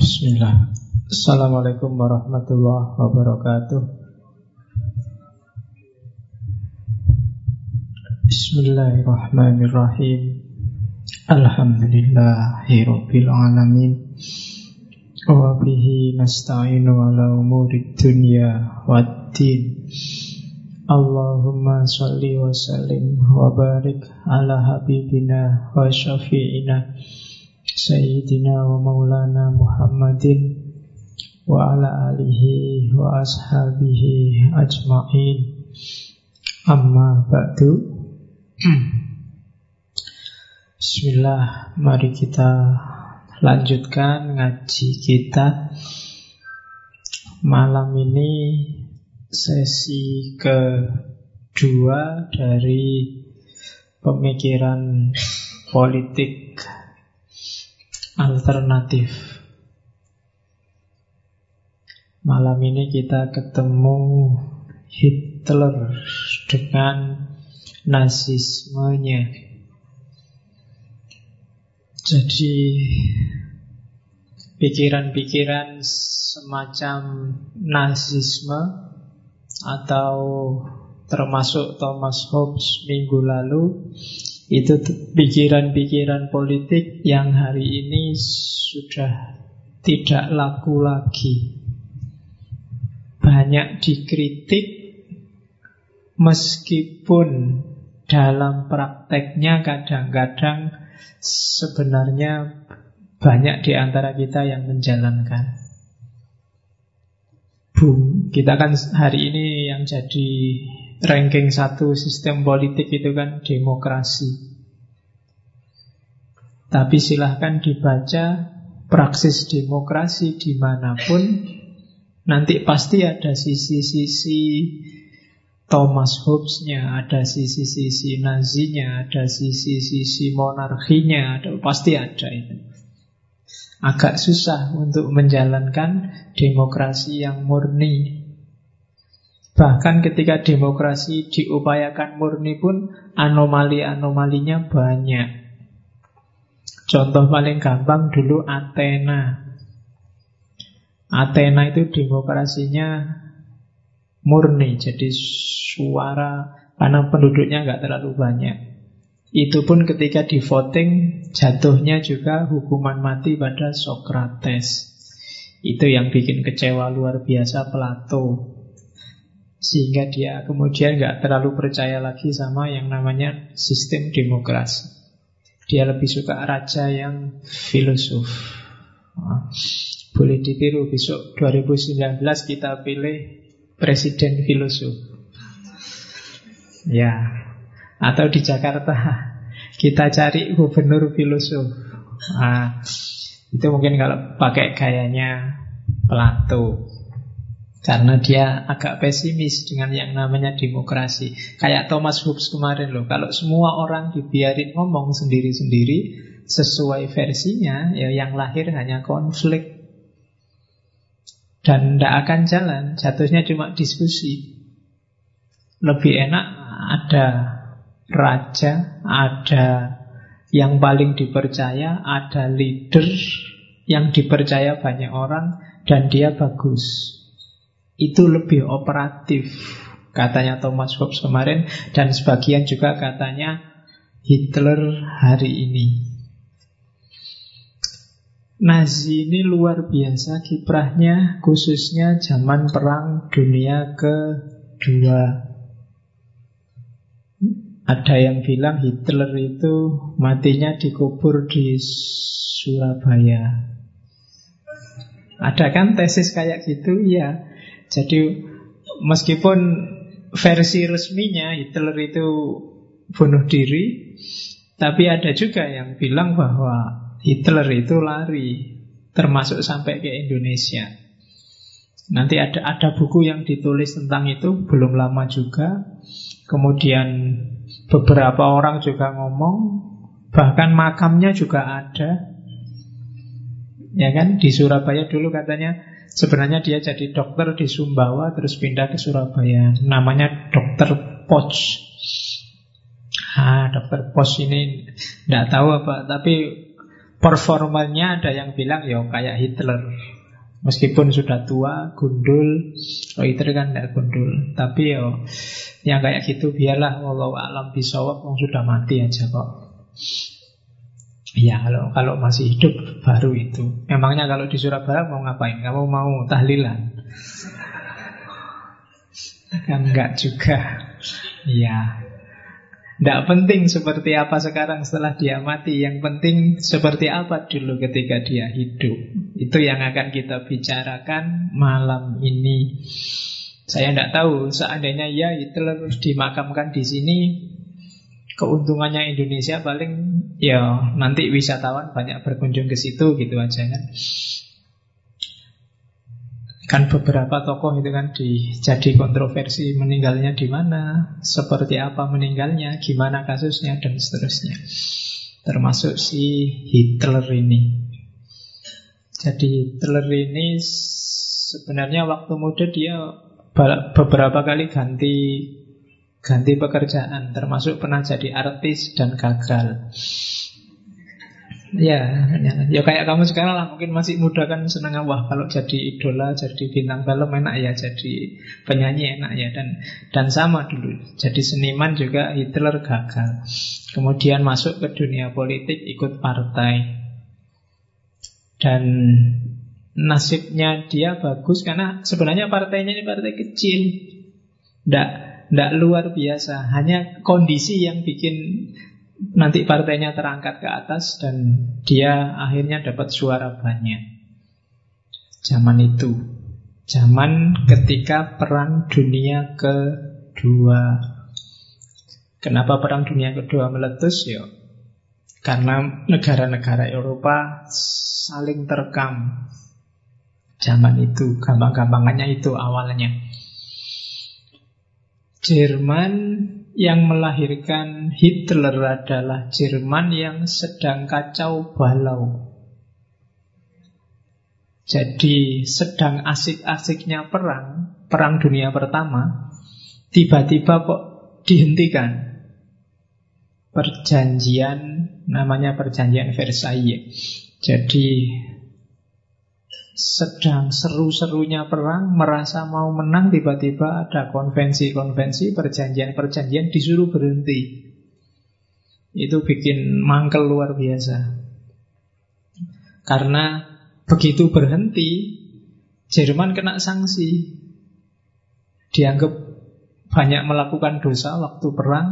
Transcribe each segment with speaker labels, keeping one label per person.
Speaker 1: Bismillah. Assalamualaikum warahmatullahi wabarakatuh. Bismillahirrahmanirrahim. Alhamdulillahirabbil alamin wa bihi nasta'inu ala umuri dunya waddin. Allahumma salli wa sallim wa barik ala habibina wa syafi'ina Sayyidina wa maulana Muhammadin wa ala alihi wa ashabihi ajma'in. Amma ba'du. Bismillah mari kita lanjutkan ngaji kita. Malam ini sesi kedua dari pemikiran politik alternatif. Malam ini kita ketemu Hitler dengan nazismenya. Jadi pikiran-pikiran semacam nazisme atau termasuk Thomas Hobbes minggu lalu itu pikiran-pikiran politik yang hari ini sudah tidak laku lagi. Banyak dikritik meskipun dalam prakteknya kadang-kadang sebenarnya banyak di antara kita yang menjalankan. Boom. Kita kan hari ini yang jadi ranking satu sistem politik itu kan demokrasi. Tapi silahkan dibaca praksis demokrasi di mana pun, nanti pasti ada sisi-sisi Thomas Hobbes-nya, ada sisi-sisi Nazinya, ada sisi-sisi monarkinya, ada, pasti ada itu agak susah untuk menjalankan demokrasi yang murni. Bahkan ketika demokrasi diupayakan murni pun anomali-anomalinya banyak. Contoh paling gampang dulu Athena. Athena itu demokrasinya murni, jadi suara karena penduduknya nggak terlalu banyak. Itu pun ketika di voting jatuhnya juga hukuman mati pada Socrates. Itu yang bikin kecewa luar biasa Plato. Sehingga dia kemudian nggak terlalu percaya lagi sama yang namanya sistem demokrasi. Dia lebih suka raja yang filosof. Boleh ditiru besok 2019 kita pilih presiden filosof. Ya, atau di Jakarta kita cari gubernur filosof. Nah, itu mungkin kalau pakai gayanya Plato. Karena dia agak pesimis dengan yang namanya demokrasi. Kayak Thomas Hobbes kemarin loh. Kalau semua orang dibiarin ngomong sendiri-sendiri sesuai versinya, ya yang lahir hanya konflik. Dan tidak akan jalan. Jatuhnya cuma diskusi. Lebih enak ada raja, ada yang paling dipercaya, ada leader yang dipercaya banyak orang dan dia bagus. Itu lebih operatif katanya Thomas Hobbes kemarin dan sebagian juga katanya Hitler hari ini. Nazi ini luar biasa kiprahnya khususnya zaman perang dunia kedua. Ada yang bilang Hitler itu matinya dikubur di Surabaya. Ada kan tesis kayak gitu? Iya. Jadi meskipun versi resminya Hitler itu bunuh diri, tapi ada juga yang bilang bahwa Hitler itu lari, termasuk sampai ke Indonesia. Nanti ada ada buku yang ditulis tentang itu belum lama juga. Kemudian beberapa orang juga ngomong, bahkan makamnya juga ada. Ya kan di Surabaya dulu katanya sebenarnya dia jadi dokter di Sumbawa terus pindah ke Surabaya. Namanya Dokter Poch. Ah, Dokter Poch ini tidak tahu apa, tapi performanya ada yang bilang ya kayak Hitler. Meskipun sudah tua, gundul, oh Hitler kan tidak gundul. Tapi ya yang kayak gitu biarlah walau alam bisawab yang sudah mati aja kok. Ya kalau kalau masih hidup baru itu. Emangnya kalau di Surabaya mau ngapain? Kamu mau tahlilan? Kan enggak juga. Ya. Tidak penting seperti apa sekarang setelah dia mati Yang penting seperti apa dulu ketika dia hidup Itu yang akan kita bicarakan malam ini Saya tidak tahu seandainya ya Hitler dimakamkan di sini Keuntungannya Indonesia paling ya nanti wisatawan banyak berkunjung ke situ gitu aja kan Kan beberapa tokoh itu kan dijadi kontroversi meninggalnya di mana, seperti apa meninggalnya, gimana kasusnya dan seterusnya. Termasuk si Hitler ini. Jadi Hitler ini sebenarnya waktu muda dia beberapa kali ganti ganti pekerjaan, termasuk pernah jadi artis dan gagal. Ya, ya, ya kayak kamu sekarang lah mungkin masih muda kan senang wah kalau jadi idola, jadi bintang film enak ya, jadi penyanyi enak ya dan dan sama dulu. Jadi seniman juga Hitler gagal. Kemudian masuk ke dunia politik ikut partai. Dan nasibnya dia bagus karena sebenarnya partainya ini partai kecil. Nggak, nggak luar biasa, hanya kondisi yang bikin nanti partainya terangkat ke atas dan dia akhirnya dapat suara banyak. Zaman itu, zaman ketika Perang Dunia Kedua. Kenapa Perang Dunia Kedua meletus? Ya, karena negara-negara Eropa saling terkam. Zaman itu, gampang-gampangannya itu awalnya. Jerman yang melahirkan Hitler adalah Jerman yang sedang kacau balau. Jadi sedang asik-asiknya perang, perang dunia pertama, tiba-tiba kok dihentikan. Perjanjian, namanya perjanjian Versailles. Jadi sedang seru-serunya perang, merasa mau menang, tiba-tiba ada konvensi-konvensi, perjanjian-perjanjian disuruh berhenti. Itu bikin mangkel luar biasa. Karena begitu berhenti, Jerman kena sanksi. Dianggap banyak melakukan dosa waktu perang,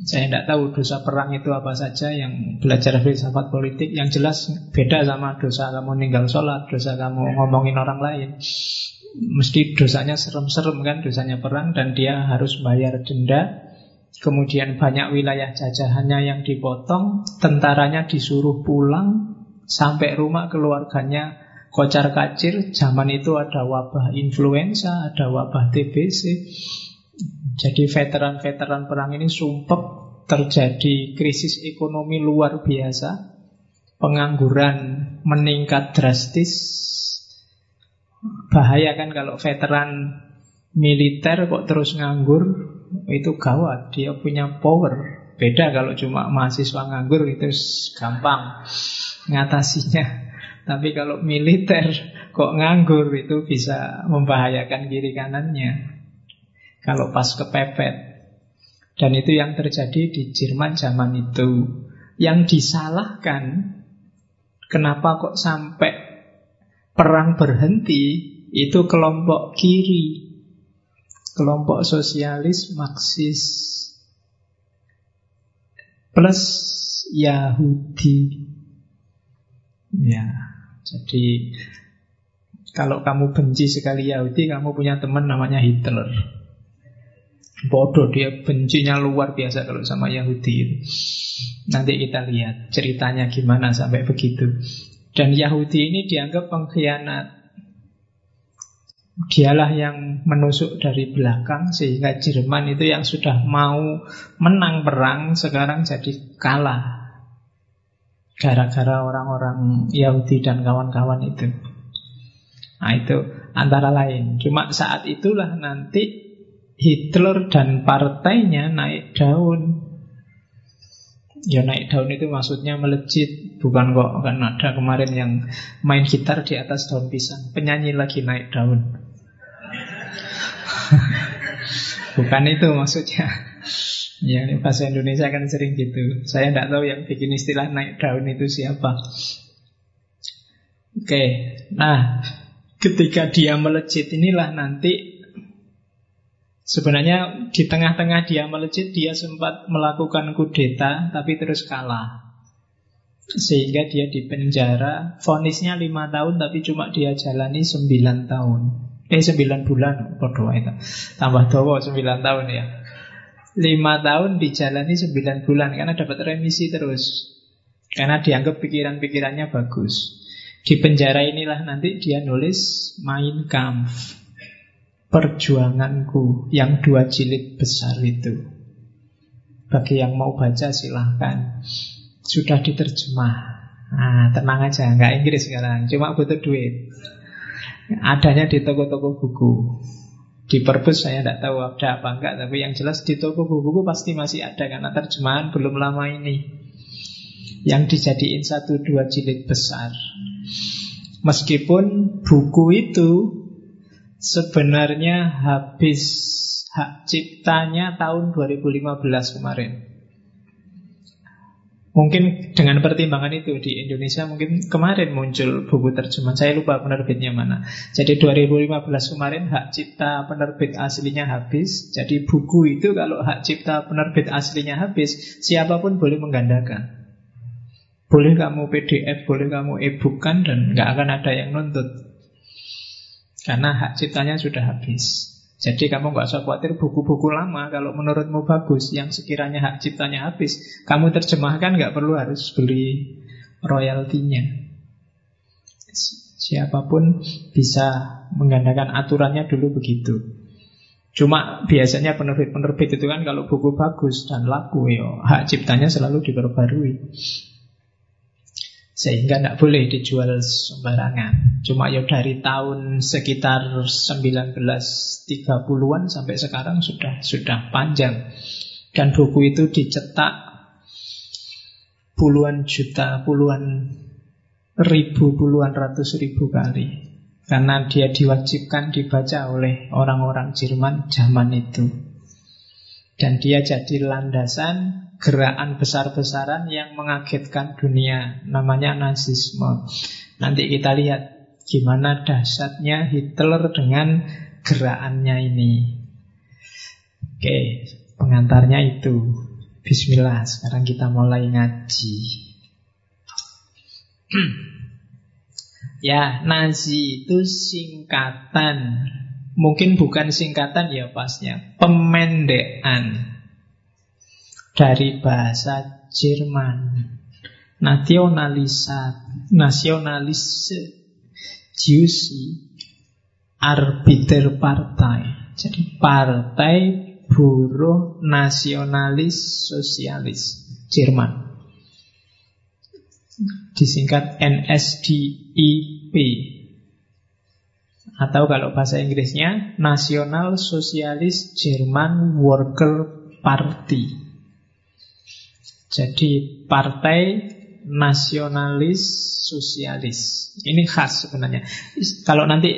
Speaker 1: saya tidak tahu dosa perang itu apa saja yang belajar filsafat politik. Yang jelas beda sama dosa kamu ninggal sholat Dosa kamu ngomongin orang lain. Mesti dosanya serem-serem kan Dosanya perang dan dia harus bayar denda. Kemudian banyak wilayah jajahannya yang dipotong Tentaranya disuruh pulang Sampai rumah keluarganya kocar kacir. Zaman itu ada wabah influenza Ada wabah TBC jadi veteran-veteran perang ini sumpah terjadi krisis ekonomi luar biasa, pengangguran meningkat drastis. Bahaya kan kalau veteran militer kok terus nganggur, itu gawat, dia punya power. Beda kalau cuma mahasiswa nganggur itu gampang ngatasinya. Tapi kalau militer kok nganggur itu bisa membahayakan kiri kanannya kalau pas kepepet. Dan itu yang terjadi di Jerman zaman itu. Yang disalahkan, kenapa kok sampai perang berhenti, itu kelompok kiri. Kelompok sosialis, Marxis, plus Yahudi. Ya, jadi kalau kamu benci sekali Yahudi, kamu punya teman namanya Hitler. Bodoh dia bencinya luar biasa kalau sama Yahudi Nanti kita lihat ceritanya gimana sampai begitu. Dan Yahudi ini dianggap pengkhianat. Dialah yang menusuk dari belakang Sehingga Jerman itu yang sudah mau menang perang Sekarang jadi kalah. Gara-gara orang-orang Yahudi dan kawan-kawan itu. Nah itu antara lain. Cuma saat itulah nanti Hitler dan partainya naik daun. Ya naik daun itu maksudnya melejit Bukan kok kan ada kemarin yang main gitar di atas daun pisang. Penyanyi lagi naik daun. Bukan itu maksudnya. Ya bahasa Indonesia kan sering gitu. Saya tidak tahu yang bikin istilah naik daun itu siapa. Oke Nah Ketika dia melejit inilah nanti Sebenarnya di tengah-tengah dia melejit Dia sempat melakukan kudeta Tapi terus kalah. Sehingga dia dipenjara Fonisnya lima tahun Tapi cuma dia jalani sembilan tahun. Eh sembilan bulan Bodoh itu Tambah dowo sembilan tahun ya. Lima tahun dijalani sembilan bulan Karena dapat remisi terus. Karena dianggap pikiran-pikirannya bagus. Di penjara inilah nanti dia nulis Main Kampf Perjuanganku yang dua jilid besar itu. Bagi yang mau baca silahkan. Sudah diterjemah. Nah, tenang aja, nggak Inggris sekarang, cuma butuh duit. Adanya di toko-toko buku. Di perpus saya tidak tahu ada apa enggak, tapi yang jelas di toko buku pasti masih ada karena terjemahan belum lama ini. Yang dijadiin satu dua jilid besar. Meskipun buku itu sebenarnya habis hak ciptanya tahun 2015 kemarin. Mungkin dengan pertimbangan itu di Indonesia mungkin kemarin muncul buku terjemahan. Saya lupa penerbitnya mana. Jadi 2015 kemarin hak cipta penerbit aslinya habis. Jadi buku itu kalau hak cipta penerbit aslinya habis, siapa pun boleh menggandakan. Boleh kamu PDF, boleh kamu e-book dan nggak akan ada yang nuntut. Karena hak ciptanya sudah habis. Jadi kamu nggak usah khawatir buku-buku lama kalau menurutmu bagus, yang sekiranya hak ciptanya habis, kamu terjemahkan nggak perlu harus beli royaltinya. Siapa pun bisa menggandakan aturannya dulu begitu. Cuma biasanya penerbit-penerbit itu kan kalau buku bagus dan laku ya hak ciptanya selalu diperbarui. Sehingga tidak boleh dijual sembarangan. Cuma ya dari tahun sekitar 1930-an sampai sekarang sudah sudah panjang. Dan buku itu dicetak puluhan juta, puluhan ribu, puluhan ratus ribu kali. Karena dia diwajibkan dibaca oleh orang-orang Jerman zaman itu. Dan dia jadi landasan gerakan besar-besaran yang mengagetkan dunia namanya nazisme. Nanti kita lihat gimana dahsyatnya Hitler dengan gerakannya ini. Oke, pengantarnya itu. Bismillah, sekarang kita mulai ngaji. ya, Nazi itu singkatan. Mungkin bukan singkatan ya pasnya, pemendekan dari bahasa Jerman. Nationalisat, nasionalis Jusi Arbiter Partai. Jadi partai buruh nasionalis sosialis Jerman. Disingkat NSDIP. Atau kalau bahasa Inggrisnya National Socialist German Worker Party. Jadi partai nasionalis sosialis. Ini khas sebenarnya. Kalau nanti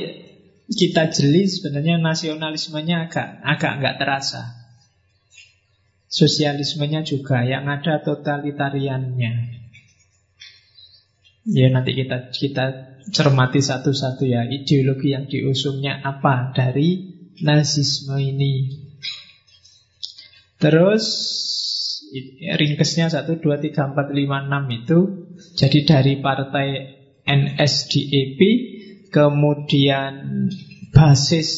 Speaker 1: kita jeli sebenarnya nasionalismenya agak agak nggak terasa. Sosialismenya juga yang ada totalitariannya. Ya nanti kita kita cermati satu-satu ya ideologi yang diusungnya apa dari nazisme ini. Terus ringkesnya 1, 2, 3, 4, 5, 6 itu Jadi dari partai NSDAP Kemudian basis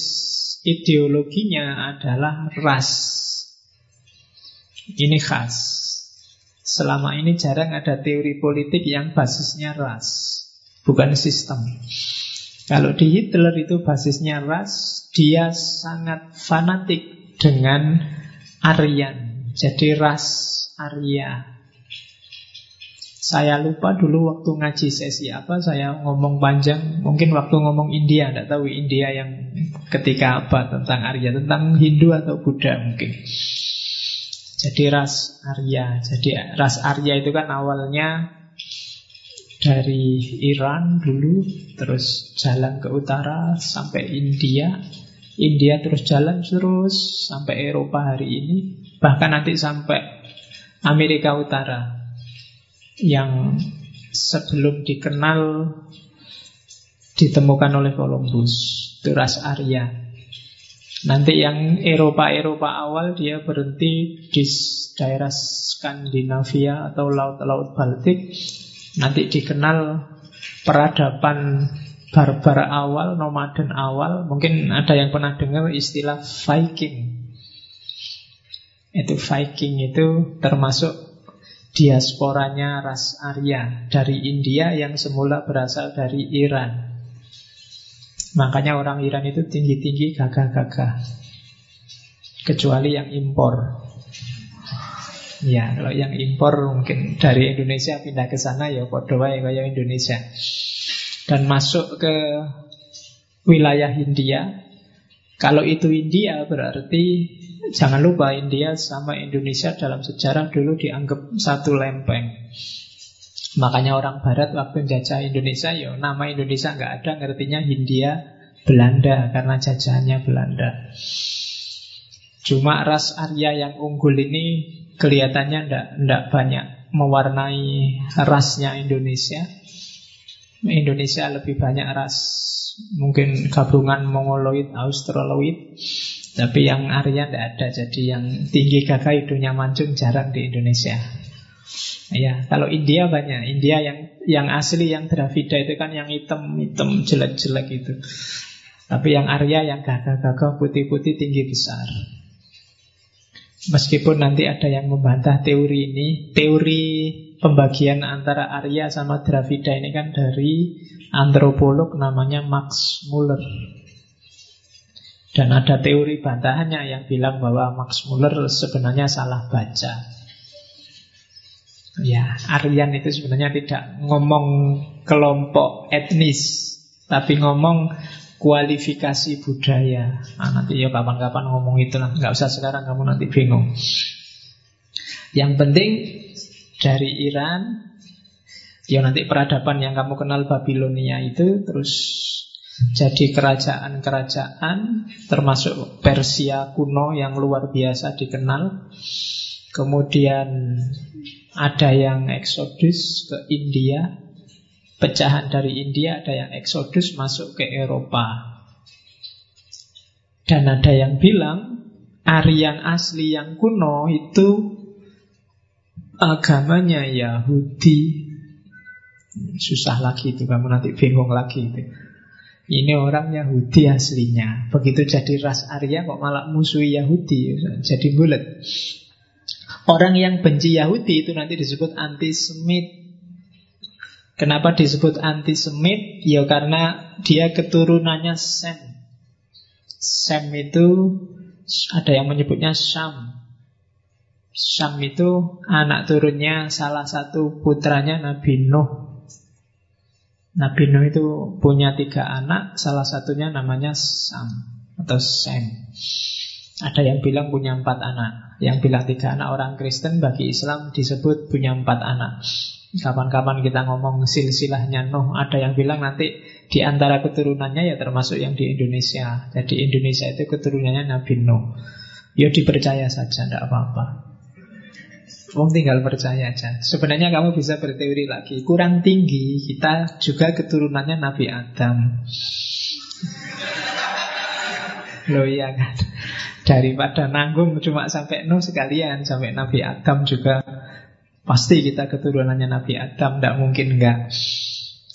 Speaker 1: ideologinya adalah ras. Ini khas. Selama ini jarang ada teori politik yang basisnya ras Bukan sistem. Kalau di Hitler itu basisnya ras Dia sangat fanatik dengan Aryan jadi ras Arya. Saya lupa dulu waktu ngaji sesi apa Saya ngomong panjang Mungkin waktu ngomong India Tidak tahu India yang ketika apa Tentang Arya Tentang Hindu atau Buddha mungkin Jadi ras Arya. Jadi ras Arya itu kan awalnya dari Iran dulu, terus jalan ke utara sampai India. India terus jalan terus sampai Eropa hari ini, bahkan nanti sampai Amerika Utara yang sebelum dikenal ditemukan oleh Columbus, itu ras Arya. Nanti yang Eropa-Eropa awal dia berhenti di daerah Skandinavia atau laut-laut Baltik. Nanti dikenal peradaban barbar awal, nomaden awal. Mungkin ada yang pernah dengar istilah Viking. Itu Viking itu termasuk diasporanya ras Arya dari India yang semula berasal dari Iran. Makanya orang Iran itu tinggi-tinggi gagah-gagah. Kecuali yang impor. Ya, kalau yang impor mungkin dari Indonesia pindah ke sana ya Podowa ya kayak Indonesia. Dan masuk ke wilayah India. Kalau itu India berarti Jangan lupa India sama Indonesia dalam sejarah dulu dianggap satu lempeng Makanya orang Barat waktu jajah Indonesia, ya nama Indonesia nggak ada, ngertinya Hindia Belanda karena jajahannya Belanda. Cuma ras Arya yang unggul ini kelihatannya ndak ndak banyak mewarnai rasnya Indonesia. Indonesia lebih banyak ras mungkin gabungan Mongoloid, Australoid. Tapi yang Arya tidak ada, jadi yang tinggi gagah hidungnya mancung jarang di Indonesia. Ya, kalau India banyak. India yang yang asli yang Dravida itu kan yang hitam-hitam jelek-jelek itu. Tapi yang Arya yang gagah-gagah putih-putih tinggi besar. Meskipun nanti ada yang membantah teori ini, teori pembagian antara Arya sama Dravida ini kan dari antropolog namanya Max Muller. Dan ada teori bantahannya yang bilang bahwa Max Muller sebenarnya salah baca. Ya, Aryan itu sebenarnya tidak ngomong kelompok etnis, tapi ngomong kualifikasi budaya. Nah, nanti ya kapan-kapan ngomong itu lah, nggak usah sekarang kamu nanti bingung. Yang penting dari Iran, ya nanti peradaban yang kamu kenal Babilonia itu terus jadi kerajaan-kerajaan termasuk Persia kuno yang luar biasa dikenal. Kemudian ada yang eksodus ke India, pecahan dari India, ada yang eksodus masuk ke Eropa. Dan ada yang bilang Aryan asli yang kuno itu agamanya Yahudi. Susah lagi itu, kamu nanti bingung lagi itu. Ini orang Yahudi aslinya. Begitu jadi ras Arya kok malah musuhi Yahudi, jadi bulat. Orang yang benci Yahudi itu nanti disebut antisemit. Kenapa disebut antisemit? Ya karena dia keturunannya Sem. Sem itu ada yang menyebutnya Syam. Syam itu anak turunnya salah satu putranya Nabi Nuh. Nabi Nuh itu punya tiga anak, salah satunya namanya Sam atau Sem. Ada yang bilang punya empat anak. Yang bilang tiga anak orang Kristen Bagi Islam disebut punya empat anak. Kapan-kapan kita ngomong silsilahnya Nuh Ada yang bilang nanti Di antara keturunannya ya termasuk yang di Indonesia. Jadi Indonesia itu keturunannya Nabi Nuh. Ya dipercaya saja, tidak apa-apa Wong tinggal percaya aja. Sebenarnya kamu bisa berteori lagi. Kurang tinggi Kita juga keturunannya Nabi Adam. Loh iya kan? Daripada nanggung cuma sampai Nuh sekalian Sampai Nabi Adam juga Pasti kita keturunannya Nabi Adam Tidak mungkin enggak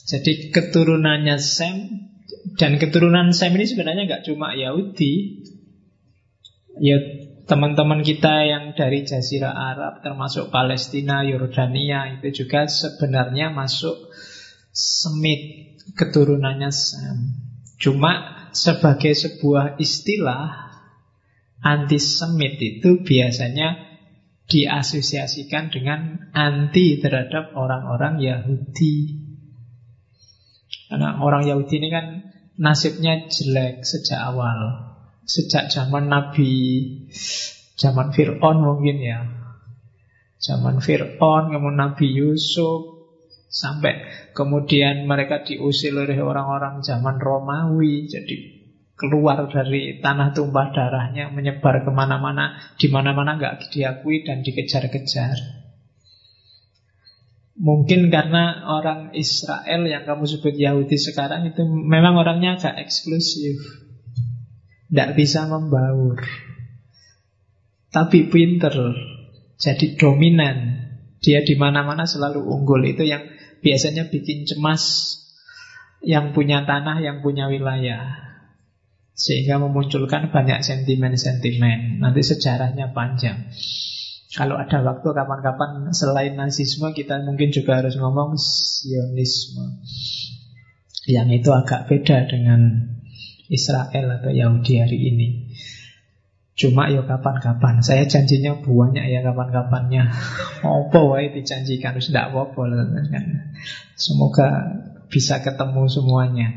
Speaker 1: Jadi keturunannya Sem Dan keturunan Sem ini sebenarnya enggak cuma Yahudi. Ya teman-teman kita yang dari Jazirah Arab Termasuk Palestina, Yordania Itu juga sebenarnya masuk Semit Keturunannya Sem Cuma sebagai sebuah istilah Antisemit itu biasanya diasosiasikan dengan anti terhadap orang-orang Yahudi. Karena orang Yahudi ini kan nasibnya jelek sejak awal. Sejak zaman Nabi, zaman Fir'aun mungkin ya. Zaman Fir'aun, kemudian Nabi Yusuf, sampai kemudian mereka diusir oleh orang-orang zaman Romawi, jadi keluar dari tanah tumpah darahnya, menyebar ke mana-mana, di mana-mana nggak diakui dan dikejar-kejar. Mungkin karena orang Israel yang kamu sebut Yahudi sekarang itu memang orangnya agak eksklusif. Tidak bisa membaur. Tapi pinter. Jadi dominan. Dia di mana-mana selalu unggul. Itu yang biasanya bikin cemas yang punya tanah, yang punya wilayah. Sehingga memunculkan banyak sentimen-sentimen. Nanti sejarahnya panjang. Kalau ada waktu kapan-kapan selain nazisme kita mungkin juga harus ngomong sionisme. Yang itu agak beda dengan Israel atau Yahudi hari ini. Cuma ya kapan-kapan. Saya janjinya banyak ya kapan-kapannya. Apa wae dijanjikan harus tidak apa Semoga bisa ketemu semuanya.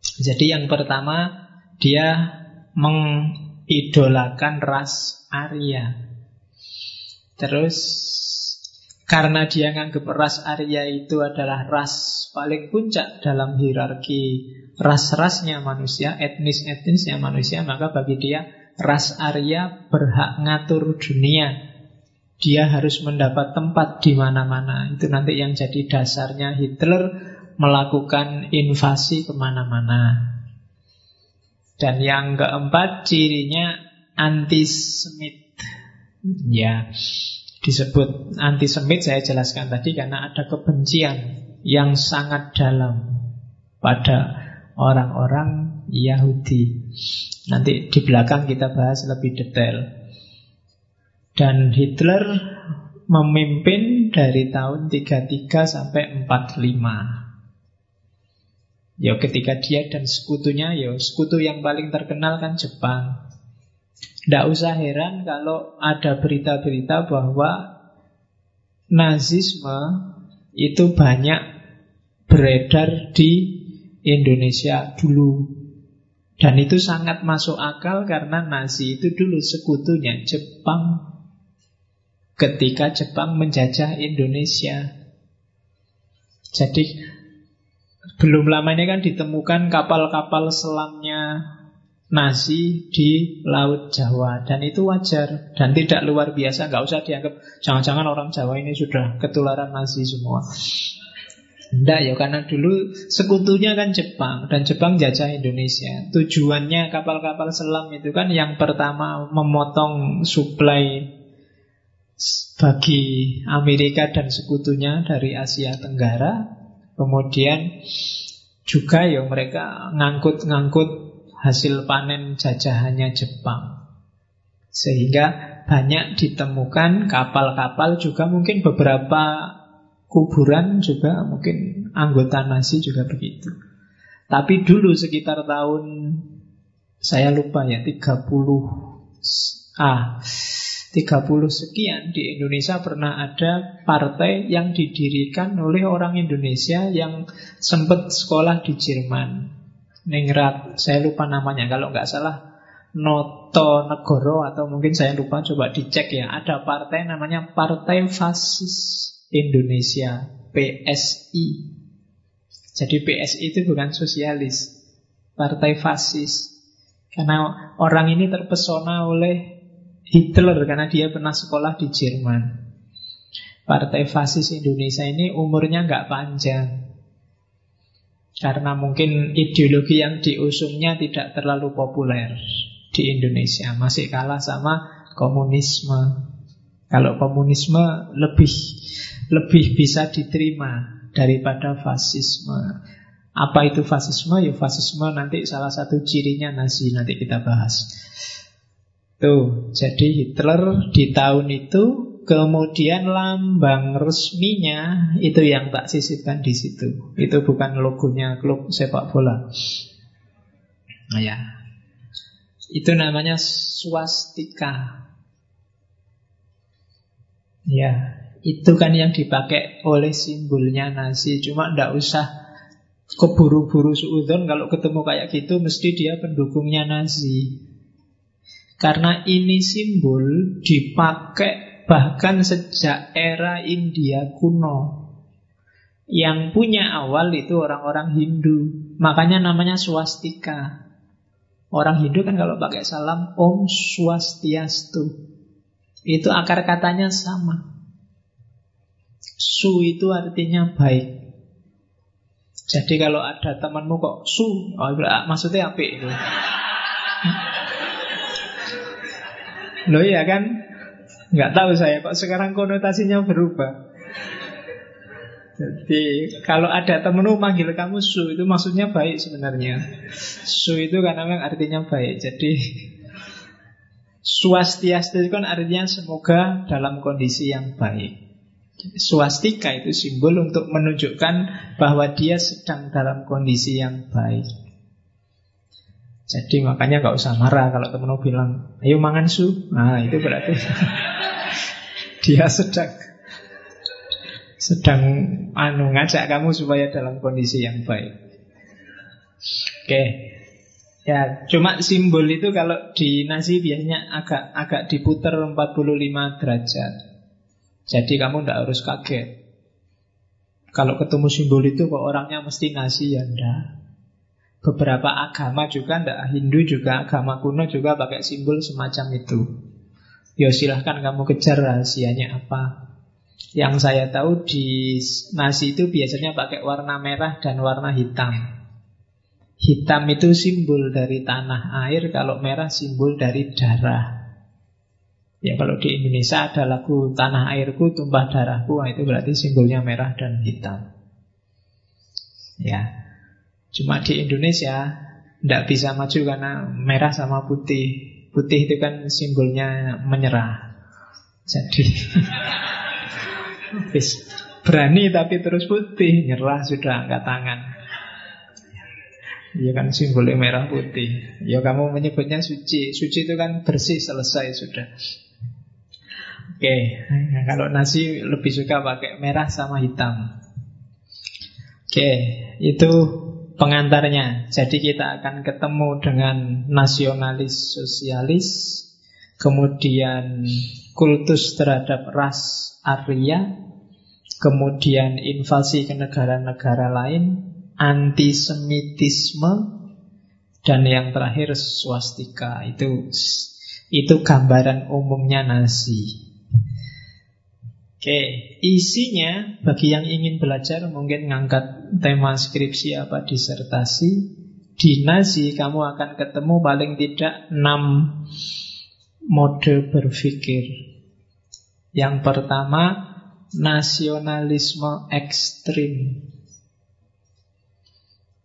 Speaker 1: Jadi yang pertama dia mengidolakan ras Arya. Terus karena dia nganggap ras Arya itu adalah ras paling puncak dalam hierarki ras-rasnya manusia, etnis-etnisnya manusia, maka bagi dia ras Arya berhak ngatur dunia. Dia harus mendapat tempat di mana-mana. Itu nanti yang jadi dasarnya Hitler melakukan invasi ke mana-mana. Dan yang keempat cirinya antisemit. Ya, disebut antisemit saya jelaskan tadi karena ada kebencian yang sangat dalam pada orang-orang Yahudi. Nanti di belakang kita bahas lebih detail. Dan Hitler memimpin dari tahun 33 sampai 45. Ya ketika dia dan sekutunya, ya sekutu yang paling terkenal kan Jepang. Tidak usah heran kalau ada berita-berita bahwa Nazisme itu banyak beredar di Indonesia dulu. Dan itu sangat masuk akal karena Nazi itu dulu sekutunya Jepang. Ketika Jepang menjajah Indonesia. Jadi belum lama ini kan ditemukan kapal-kapal selamnya nasi di Laut Jawa. Dan itu wajar dan tidak luar biasa. Nggak usah dianggap jangan-jangan orang Jawa ini sudah ketularan nasi semua Tidak ya karena dulu sekutunya kan Jepang dan Jepang jajah Indonesia tujuannya kapal-kapal selam itu kan yang pertama memotong suplai bagi Amerika dan sekutunya dari Asia Tenggara kemudian juga ya mereka ngangkut-ngangkut hasil panen jajahannya Jepang. Sehingga banyak ditemukan kapal-kapal juga mungkin beberapa kuburan juga mungkin anggota nasi juga begitu. Tapi dulu sekitar tahun saya lupa ya 30 ah 30 sekian di Indonesia pernah ada partai yang didirikan oleh orang Indonesia yang sempat sekolah di Jerman. Ningrat, saya lupa namanya kalau nggak salah Noto Negoro atau mungkin saya lupa coba dicek ya ada partai namanya Partai Fasis Indonesia PSI jadi PSI itu bukan sosialis Partai Fasis karena orang ini terpesona oleh Hitler karena dia pernah sekolah di Jerman Partai Fasis Indonesia ini umurnya nggak panjang karena mungkin ideologi yang diusungnya tidak terlalu populer di Indonesia. Masih kalah sama komunisme. Kalau komunisme lebih lebih bisa diterima daripada fasisme. Apa itu fasisme? Ya fasisme nanti salah satu cirinya Nazi nanti kita bahas. Tuh, jadi Hitler di tahun itu Kemudian lambang resminya itu yang tak sisipkan di situ. Itu bukan logonya klub sepak bola. Nah, ya. Itu namanya swastika. Ya, itu kan yang dipakai oleh simbolnya Nazi. Cuma ndak usah keburu-buru suudon kalau ketemu kayak gitu mesti dia pendukungnya Nazi. Karena ini simbol dipakai Bahkan sejak era India kuno. Yang punya awal itu orang-orang Hindu. Makanya namanya swastika. Orang Hindu kan kalau pakai salam Om Swastiastu. Itu akar katanya sama Su itu artinya baik jadi kalau ada temanmu kok su, oh, maksudnya apa itu? Loh ya kan? Nggak tahu saya kok sekarang konotasinya berubah. Jadi kalau ada temenmu manggil kamu su itu maksudnya baik sebenarnya. Su itu karena memang artinya baik. Jadi swastiastu itu kan artinya semoga dalam kondisi yang baik. Swastika itu simbol untuk menunjukkan bahwa dia sedang dalam kondisi yang baik. Jadi makanya gak usah marah kalau temenmu bilang, ayo mangan su. Nah itu berarti dia sedang sedang anu ngajak kamu supaya dalam kondisi yang baik. Oke. Ya, cuma simbol itu kalau di nasi biasanya agak agak diputar 45 derajat. Jadi kamu tidak harus kaget. Kalau ketemu simbol itu kok orangnya mesti nasi ya enggak. Beberapa agama juga enggak, Hindu juga, agama kuno juga pakai simbol semacam itu. Ya silahkan kamu kejar rahasianya apa. Yang saya tahu di nasi itu biasanya pakai warna merah dan warna hitam. Hitam itu simbol dari tanah air, kalau merah simbol dari darah. Ya kalau di Indonesia ada lagu Tanah Airku Tumpah Darahku nah, Itu berarti simbolnya merah dan hitam. Ya. Cuma di Indonesia Tidak bisa maju karena merah sama putih. Putih itu kan simbolnya menyerah. Jadi Berani tapi terus putih Nyerah sudah angkat tangan. Ya kan simbolnya merah putih. Ya kamu menyebutnya suci. Suci itu kan bersih selesai sudah Oke, nah, kalau nasi lebih suka pakai merah sama hitam. Oke, itu pengantarnya. Jadi kita akan ketemu dengan nasionalis sosialis, kemudian kultus terhadap ras Arya, kemudian invasi ke negara-negara lain, antisemitisme, dan yang terakhir swastika. Itu itu gambaran umumnya nasi. Oke, isinya bagi yang ingin belajar mungkin ngangkat tema skripsi apa disertasi di nasi kamu akan ketemu paling tidak 6 mode berpikir. Yang pertama nasionalisme ekstrim.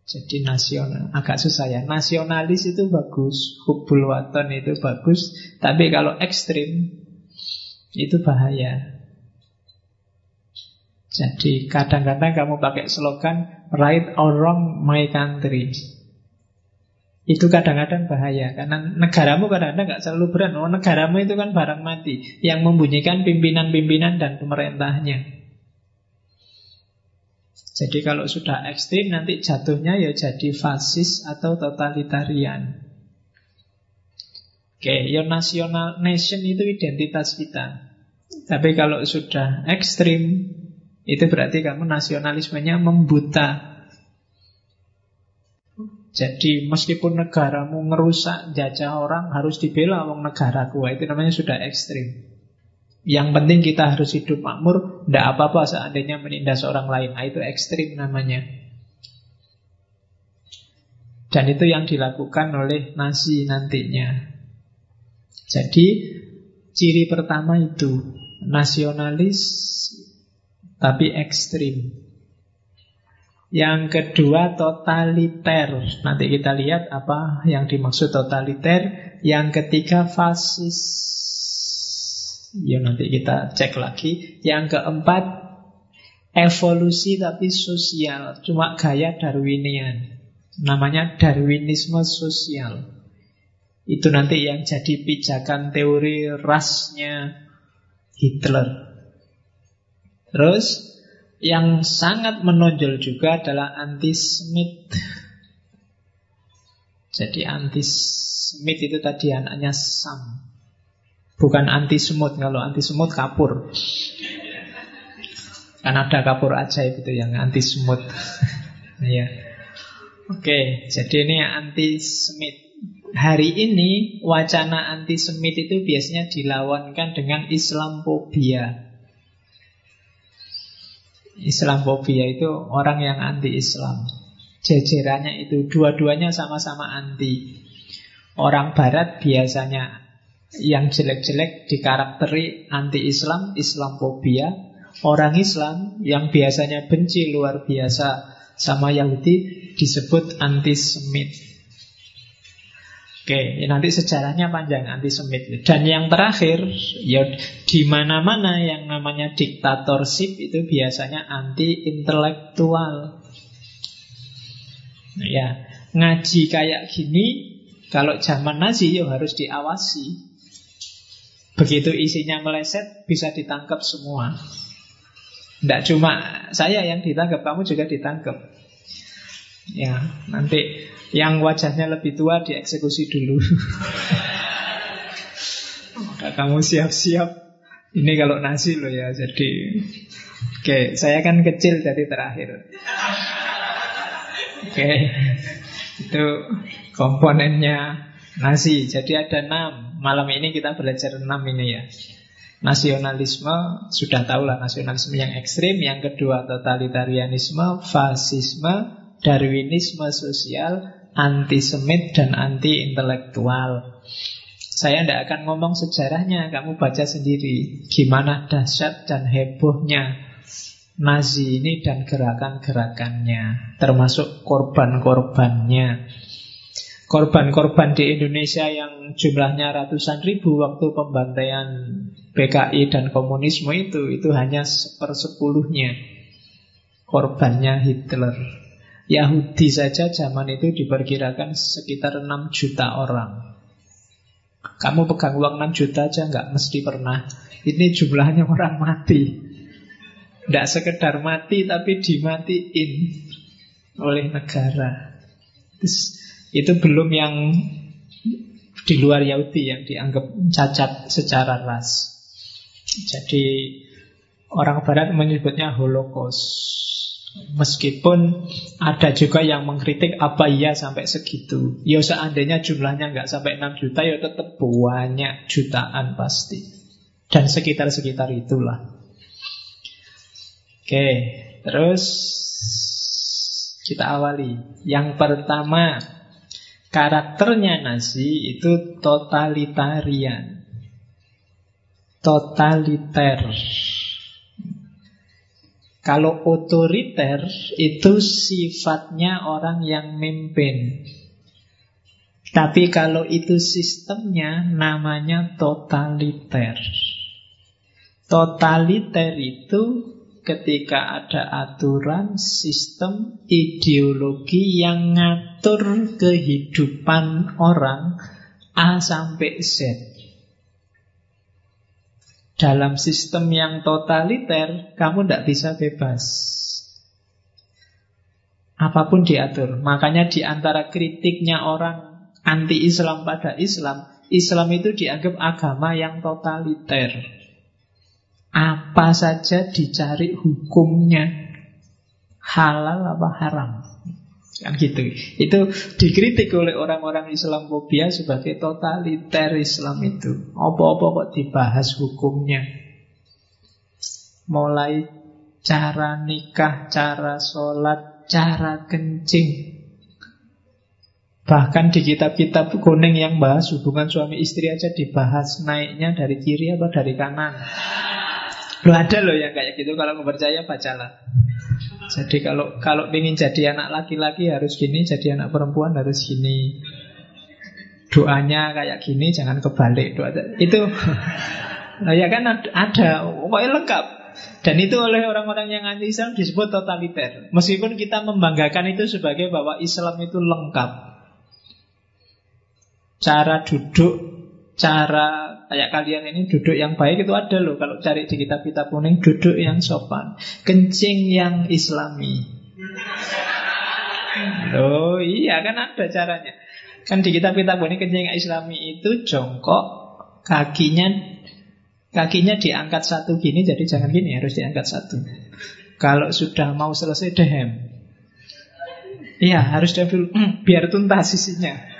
Speaker 1: Jadi nasional agak susah ya. Nasionalis itu bagus, hubul waton itu bagus, tapi kalau ekstrim itu bahaya. Jadi kadang-kadang kamu pakai slogan Right or wrong my country. Itu kadang-kadang bahaya Karena negaramu kadang-kadang gak selalu berat. Oh, Negaramu itu kan barang mati Yang membunyikan pimpinan-pimpinan dan pemerintahnya. Jadi kalau sudah ekstrim Nanti jatuhnya ya jadi fasis atau totalitarian. Oke, okay, your national nation itu identitas kita. Tapi kalau sudah ekstrim itu berarti kamu nasionalismenya membuta. Jadi meskipun negaramu ngerusak, jajah orang harus dibela wong negaraku. Itu namanya sudah ekstrim. Yang penting kita harus hidup makmur, tidak apa-apa seandainya menindas orang lain. Nah, itu ekstrim namanya. Dan itu yang dilakukan oleh nasi nantinya. Jadi ciri pertama itu nasionalis tapi ekstrim. Yang kedua totaliter. Nanti kita lihat apa yang dimaksud totaliter. Yang ketiga fasis. Ya nanti kita cek lagi. Yang keempat evolusi tapi sosial. Cuma gaya Darwinian. Namanya Darwinisme sosial. Itu nanti yang jadi pijakan teori rasnya Hitler. Terus yang sangat menonjol juga adalah anti-Smith. Jadi anti-Smith itu tadi anaknya Sam. Bukan anti semut. Kalau anti semut kapur. Kan ada kapur ajaib itu yang anti semut. ya. Oke, jadi ini anti semit. Hari ini wacana anti semit itu biasanya dilawankan dengan Islamophobia. Islamophobia itu orang yang anti Islam. Jejerannya itu dua-duanya sama-sama anti. Orang barat biasanya yang jelek-jelek dikarakteri anti-Islam, Islamophobia. Orang Islam yang biasanya benci luar biasa sama Yahudi disebut antisemit. Oke, ya nanti sejarahnya panjang antisemit. Dan yang terakhir, ya di mana-mana yang namanya diktatorship itu biasanya anti intelektual. Nah, ya, ngaji kayak gini kalau zaman Nazi ya harus diawasi. Begitu isinya meleset bisa ditangkap semua. Tidak cuma saya yang ditangkap, kamu juga ditangkap. Ya, nanti yang wajahnya lebih tua dieksekusi dulu. Maka kamu siap-siap. Ini kalau nasi loh ya, jadi Oke, saya kan kecil jadi terakhir. Oke, itu komponennya nasi. Jadi ada enam. Malam ini kita belajar enam ini ya. Nasionalisme, sudah tahu lah nasionalisme yang ekstrim. Yang kedua totalitarianisme, fasisme, Darwinisme sosial, antisemit dan anti-intelektual. Saya tidak akan ngomong sejarahnya, kamu baca sendiri. Gimana dahsyat dan hebohnya Nazi ini dan gerakan-gerakannya, termasuk korban-korbannya. Korban-korban di Indonesia yang jumlahnya ratusan ribu waktu pembantaian PKI dan komunisme itu, itu hanya sepersepuluhnya korbannya Hitler. Yahudi saja zaman itu diperkirakan sekitar 6 juta orang. Kamu pegang uang 6 juta aja nggak mesti pernah. Ini jumlahnya orang mati. Tidak sekedar mati tapi dimatiin oleh negara. Terus, itu belum yang di luar Yahudi yang dianggap cacat secara ras. Jadi orang Barat menyebutnya Holocaust. Meskipun ada juga yang mengkritik apa iya sampai segitu? Ya seandainya jumlahnya nggak sampai 6 juta Ya tetap banyak jutaan pasti. Dan sekitar-sekitar itulah. Oke Terus Kita awali. Yang pertama Karakternya nasi itu totalitarian. Totaliter kalau otoriter itu sifatnya orang yang memimpin. Tapi kalau itu sistemnya namanya totaliter. Totaliter itu ketika ada aturan, sistem, ideologi yang ngatur kehidupan orang A sampai Z. Dalam sistem yang totaliter, kamu tidak bisa bebas. Apa pun diatur. Makanya di antara kritiknya orang anti-Islam pada Islam, Islam itu dianggap agama yang totaliter. Apa saja dicari hukumnya. Halal apa haram. Kan gitu. Itu dikritik oleh orang-orang Islam fobia sebagai totaliter Islam itu. Apa-apa kok dibahas hukumnya. Mulai cara nikah, cara sholat, cara kencing. Bahkan di kitab-kitab kuning yang bahas hubungan suami istri aja dibahas naiknya dari kiri apa dari kanan. Lo ada loh yang kayak gitu kalau nggak percaya bacalah. Jadi kalau kalau ingin jadi anak laki-laki harus gini, jadi anak perempuan harus gini. Doanya kayak gini, jangan kebalik. Doa itu, nah ya kan ada, pokoknya lengkap. Dan itu oleh orang-orang yang anti Islam disebut totaliter. Meskipun kita membanggakan itu sebagai bahwa Islam itu lengkap. Cara duduk, cara kayak kalian ini duduk yang baik itu ada loh kalau cari di kitab-kitab kuning duduk yang sopan, kencing yang islami. Oh iya kan ada caranya. Kan di kitab-kitab kuning kencing yang islami itu jongkok, kakinya kakinya diangkat satu gini, jadi jangan gini, harus diangkat satu. Kalau sudah mau selesai dehem. Iya, harus dehem biar tuntas sisinya.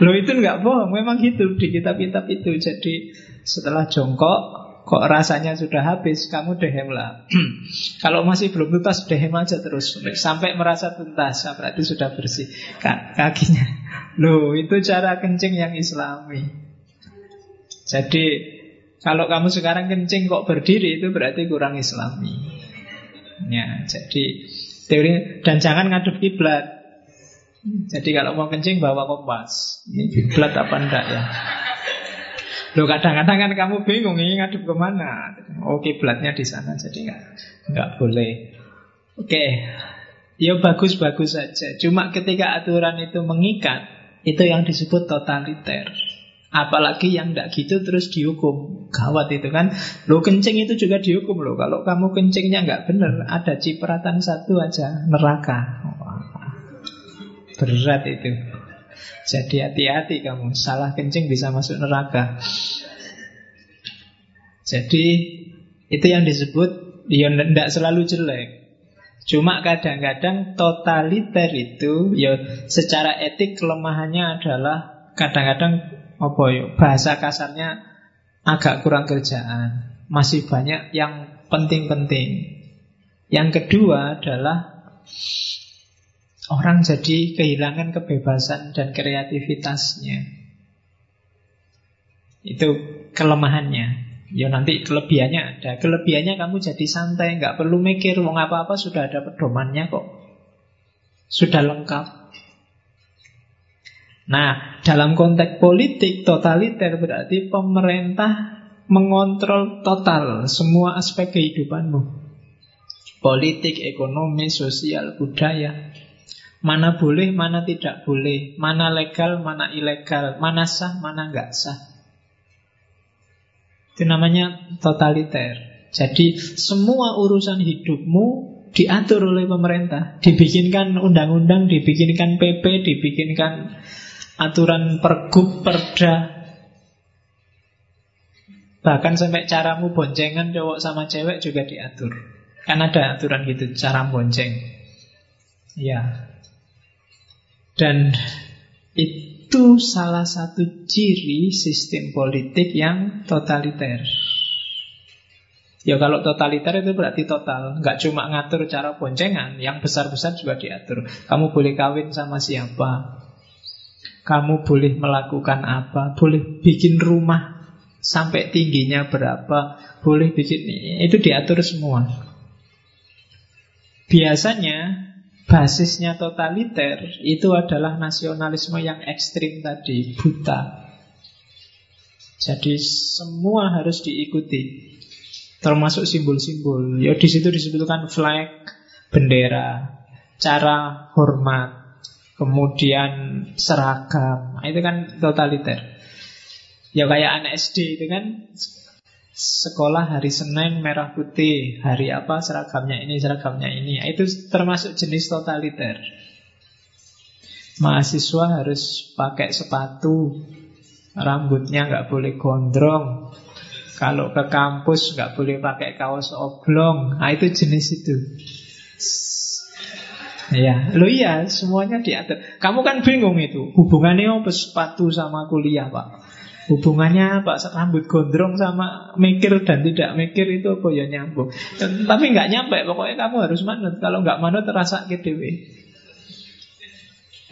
Speaker 1: Loh itu nggak bohong, memang gitu di kitab-kitab itu. Jadi setelah jongkok, kok rasanya sudah habis, kamu dehem lah. Kalau masih belum tuntas, dehem aja terus sampai merasa tuntas, berarti sudah bersih kakinya. Loh itu cara kencing yang Islami. Jadi kalau kamu sekarang kencing kok berdiri itu berarti kurang Islami. Ya, jadi teori dan jangan ngadep kiblat. Jadi kalau mau kencing bawa kompas. Ini kiblat apa enggak ya? Loh kadang-kadang kan kamu bingung ini ngadep ke mana? Oh kiblatnya di sana jadi nggak nggak boleh. Oke. Ya bagus-bagus saja. Cuma ketika aturan itu mengikat Itu yang disebut totaliter Apalagi yang tidak gitu terus dihukum. Gawat itu kan. Lo kencing itu juga dihukum loh. Kalau kamu kencingnya nggak benar Ada cipratan satu aja Neraka Berat itu Jadi hati-hati kamu Salah kencing bisa masuk neraka Jadi Itu yang disebut Ya tidak selalu jelek Cuma kadang-kadang totaliter itu ya secara etik kelemahannya adalah kadang-kadang apa yuk bahasa kasarnya agak kurang kerjaan. Masih banyak yang penting-penting. Yang kedua adalah orang jadi kehilangan kebebasan dan kreativitasnya. Itu kelemahannya. Ya nanti kelebihannya ada. Kelebihannya kamu jadi santai, nggak perlu mikir mau apa-apa sudah ada pedomannya kok. Sudah lengkap. Nah, dalam konteks politik totaliter berarti pemerintah mengontrol total semua aspek kehidupanmu. Politik, ekonomi, sosial, budaya. Mana boleh, mana tidak boleh. Mana legal, mana ilegal. Mana sah, mana nggak sah. Itu namanya totaliter. Jadi semua urusan hidupmu diatur oleh pemerintah. Dibikinkan undang-undang, dibikinkan PP, dibikinkan aturan pergub perda bahkan sampai caramu boncengan cowok sama cewek juga diatur kan ada aturan gitu cara bonceng ya dan itu salah satu ciri sistem politik yang totaliter. Ya kalau totaliter itu berarti total. Nggak cuma ngatur cara boncengan Yang besar-besar juga diatur. Kamu boleh kawin sama siapa? Kamu boleh melakukan apa, boleh bikin rumah sampai tingginya berapa, boleh bikin itu diatur semua. Biasanya basisnya totaliter itu adalah nasionalisme yang ekstrim tadi, buta. Jadi semua harus diikuti, termasuk simbol-simbol. Ya di situ disebutkan flag, bendera, cara hormat, kemudian seragam. Nah, itu kan totaliter. Ya kayak anak SD itu kan sekolah hari Senin merah putih, hari apa seragamnya ini, seragamnya ini. Nah, itu termasuk jenis totaliter. Mahasiswa harus pakai sepatu, rambutnya nggak boleh gondrong. Kalau ke kampus nggak boleh pakai kaos oblong. Nah, itu jenis itu. Ya, lo iya, semuanya diatur. Kamu kan bingung itu, hubungannya apa sepatu sama kuliah, Pak? Hubungannya apa rambut gondrong sama mikir dan tidak mikir itu apa ya nyambung. Tapi nggak nyampe, pokoknya kamu harus manut. Kalau nggak manut terasa gitu.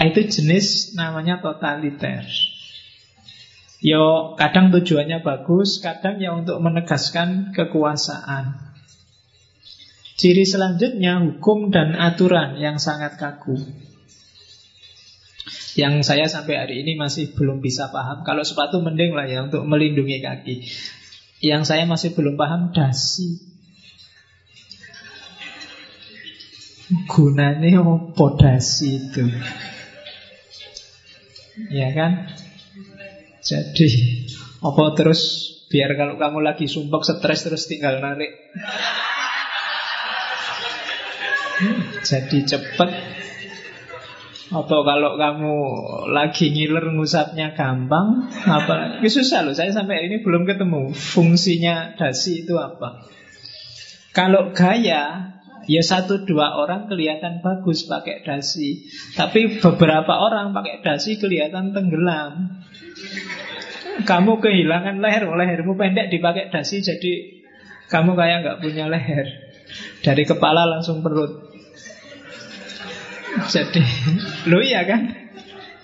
Speaker 1: Nah, itu jenis namanya totaliter. Yo, kadang tujuannya bagus, kadang ya untuk menegaskan kekuasaan. Ciri selanjutnya hukum dan aturan yang sangat kaku. Yang saya sampai hari ini masih belum bisa paham. Kalau sepatu mending lah ya untuk melindungi kaki. Yang saya masih belum paham dasi. Gunanya apa dasi itu? Ya kan? Jadi apa terus biar kalau kamu lagi sumpah stres terus tinggal narik jadi cepat Atau kalau kamu lagi ngiler ngusapnya gampang apa? Susah loh, saya sampai ini belum ketemu. Fungsinya dasi itu apa? Kalau gaya Ya satu dua orang kelihatan bagus pakai dasi. Tapi beberapa orang pakai dasi kelihatan tenggelam. Kamu kehilangan leher Lehermu pendek dipakai dasi Jadi kamu kayak nggak punya leher. Dari kepala langsung perut jadi, lo iya kan?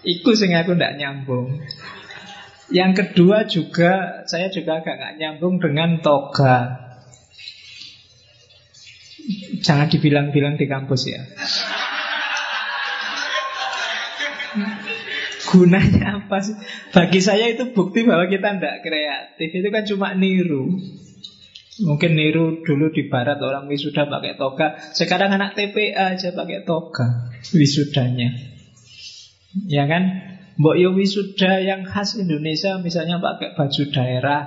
Speaker 1: Iku sing aku ndak nyambung. Yang kedua juga saya juga agak nggak nyambung dengan toga. Jangan dibilang-bilang di kampus ya. Gunanya apa sih? Bagi saya itu bukti bahwa kita tidak kreatif. Itu kan cuma niru. Mungkin niru dulu di barat orang wisuda pakai toga. Sekarang anak TPA aja pakai toga Wisudanya. Ya kan? Mbok yo wisuda yang khas Indonesia Misalnya pakai baju daerah.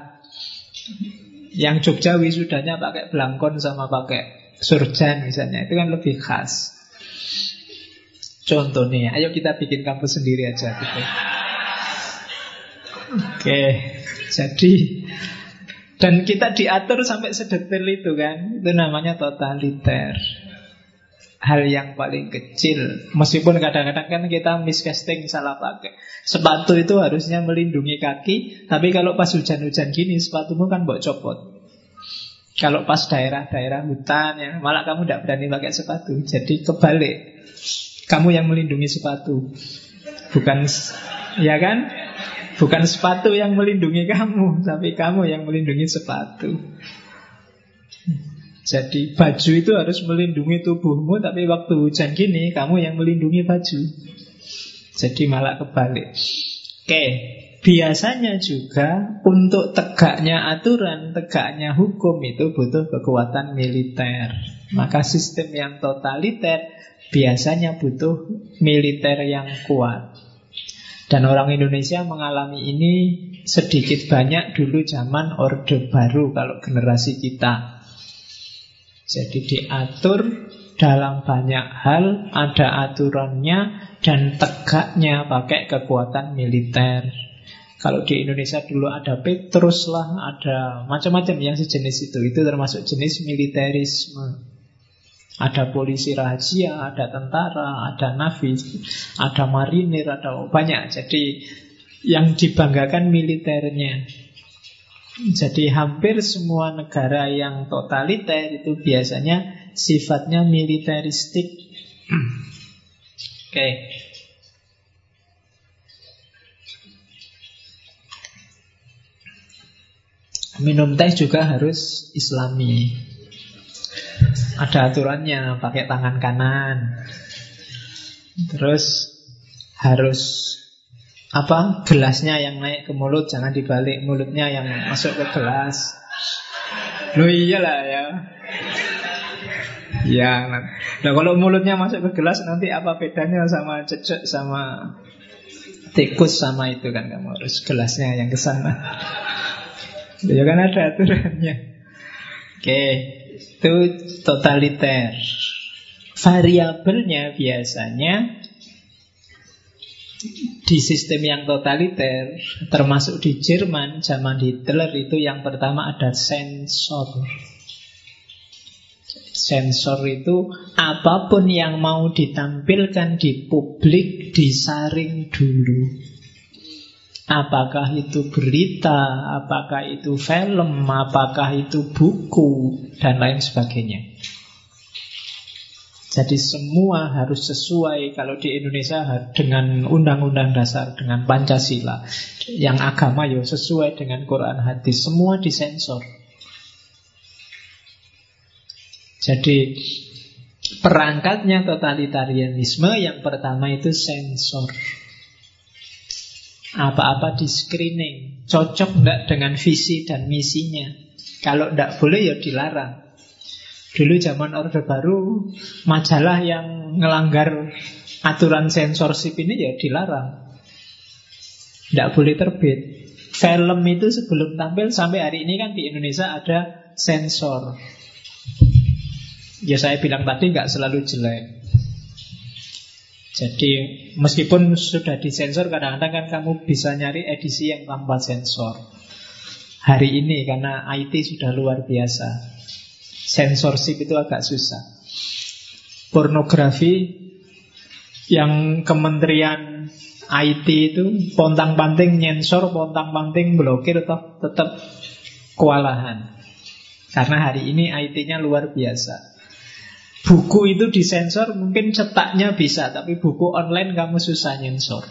Speaker 1: Yang Jogja wisudanya pakai belangkon sama pakai surjan misalnya. Itu kan lebih khas. Contohnya Ayo kita bikin kampus sendiri aja gitu. Oke Jadi dan kita diatur sampai sedetail itu kan. Itu namanya totaliter. Hal yang paling kecil. Meskipun kadang-kadang kan kita miscasting salah pakai. Sepatu itu harusnya melindungi kaki Tapi kalau pas hujan-hujan gini Sepatumu kan buat copot. Kalau pas daerah-daerah hutan ya Malah kamu tidak berani pakai sepatu. Jadi kebalik. Kamu yang melindungi sepatu. Bukan Ya kan Bukan sepatu yang melindungi kamu, tapi kamu yang melindungi sepatu. Jadi baju itu harus melindungi tubuhmu, tapi waktu hujan gini kamu yang melindungi baju. Jadi malah kebalik. Oke, biasanya juga untuk tegaknya aturan, tegaknya hukum itu butuh kekuatan militer. Maka sistem yang totaliter biasanya butuh militer yang kuat. Dan orang Indonesia mengalami ini sedikit banyak dulu zaman Orde Baru kalau generasi kita. Jadi diatur dalam banyak hal, ada aturannya dan tegaknya pakai kekuatan militer. Kalau di Indonesia dulu ada Petrus lah, ada macam-macam yang sejenis itu. Itu termasuk jenis militerisme. Ada polisi rahasia, ada tentara, ada navi, ada marinir, ada banyak. Jadi yang dibanggakan militernya. Jadi hampir semua negara yang totaliter itu biasanya sifatnya militeristik. Oke. Okay. Minum teh juga harus islami. Ada aturannya pakai tangan kanan. Terus harus apa gelasnya yang naik ke mulut jangan dibalik mulutnya yang masuk ke gelas. Lo iyalah ya. Ya, nah, nah kalau mulutnya masuk ke gelas nanti apa bedanya sama cecek sama tikus sama itu kan kamu harus gelasnya yang ke sana. Ya kan ada aturannya. Oke, itu totaliter. Variabelnya biasanya di sistem yang totaliter, termasuk di Jerman zaman Hitler itu yang pertama ada sensor. Sensor itu apa pun yang mau ditampilkan di publik disaring dulu. Apakah itu berita, apakah itu film, apakah itu buku, dan lain sebagainya. Jadi semua harus sesuai kalau di Indonesia dengan undang-undang dasar, dengan Pancasila. Yang agama ya sesuai dengan Quran hadis, semua disensor. Jadi perangkatnya totalitarianisme yang pertama itu sensor. Apa-apa di screening Cocok enggak dengan visi dan misinya Kalau enggak boleh ya dilarang. Dulu zaman Orde Baru Majalah yang ngelanggar Aturan sensorship ini ya dilarang. Enggak boleh terbit. Film itu sebelum tampil Sampai hari ini kan di Indonesia ada sensor. Ya saya bilang tadi nggak selalu jelek. Jadi meskipun sudah disensor kadang-kadang kan kamu bisa nyari edisi yang tanpa sensor. Hari ini karena IT sudah luar biasa. Sensorship itu agak susah. Pornografi yang kementerian IT itu pontang-panting nyensor, pontang-panting blokir toh tetap kewalahan. Karena hari ini IT-nya luar biasa. Buku itu disensor mungkin cetaknya bisa Tapi buku online kamu susah nyensor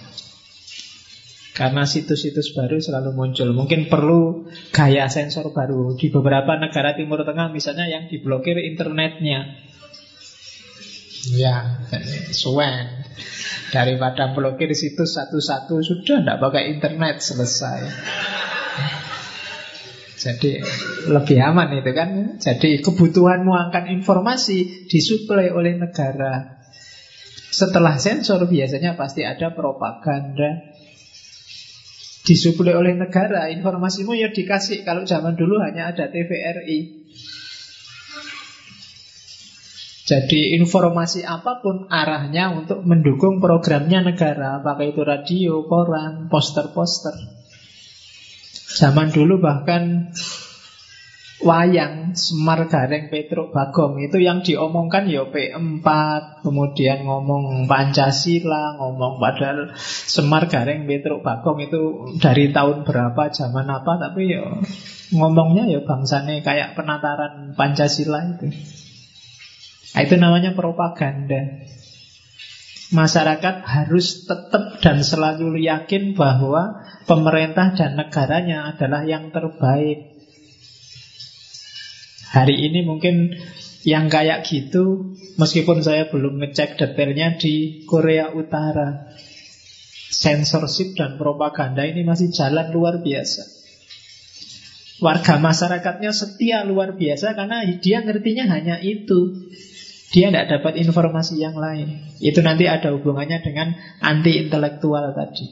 Speaker 1: Karena situs-situs baru selalu muncul Mungkin perlu gaya sensor baru Di beberapa negara Timur Tengah misalnya yang diblokir internetnya Ya, suwen Daripada blokir situs satu-satu Sudah tidak pakai internet selesai jadi lebih aman itu kan. Jadi kebutuhan akan informasi disuplai oleh negara. Setelah sensor biasanya pasti ada propaganda. Disuplai oleh negara, informasimu ya dikasih. Kalau zaman dulu hanya ada TVRI. Jadi informasi apa pun arahnya untuk mendukung programnya negara Apakah itu radio, koran, poster-poster Zaman dulu bahkan wayang Semar Gareng Petruk Bagong. Itu yang diomongkan ya P4 kemudian ngomong Pancasila ngomong padahal Semar Gareng Petruk Bagong itu dari tahun berapa zaman apa. Tapi ya ngomongnya ya bangsane kayak penataran Pancasila itu. Nah, itu namanya propaganda. Masyarakat harus tetap dan selalu yakin bahwa pemerintah dan negaranya adalah yang terbaik. Hari ini mungkin yang kayak gitu, meskipun saya belum ngecek detailnya di Korea Utara, sensorship dan propaganda ini masih jalan luar biasa. Warga masyarakatnya setia luar biasa karena dia ngertinya hanya itu. Dia tidak dapat informasi yang lain. Itu nanti ada hubungannya dengan anti intelektual tadi.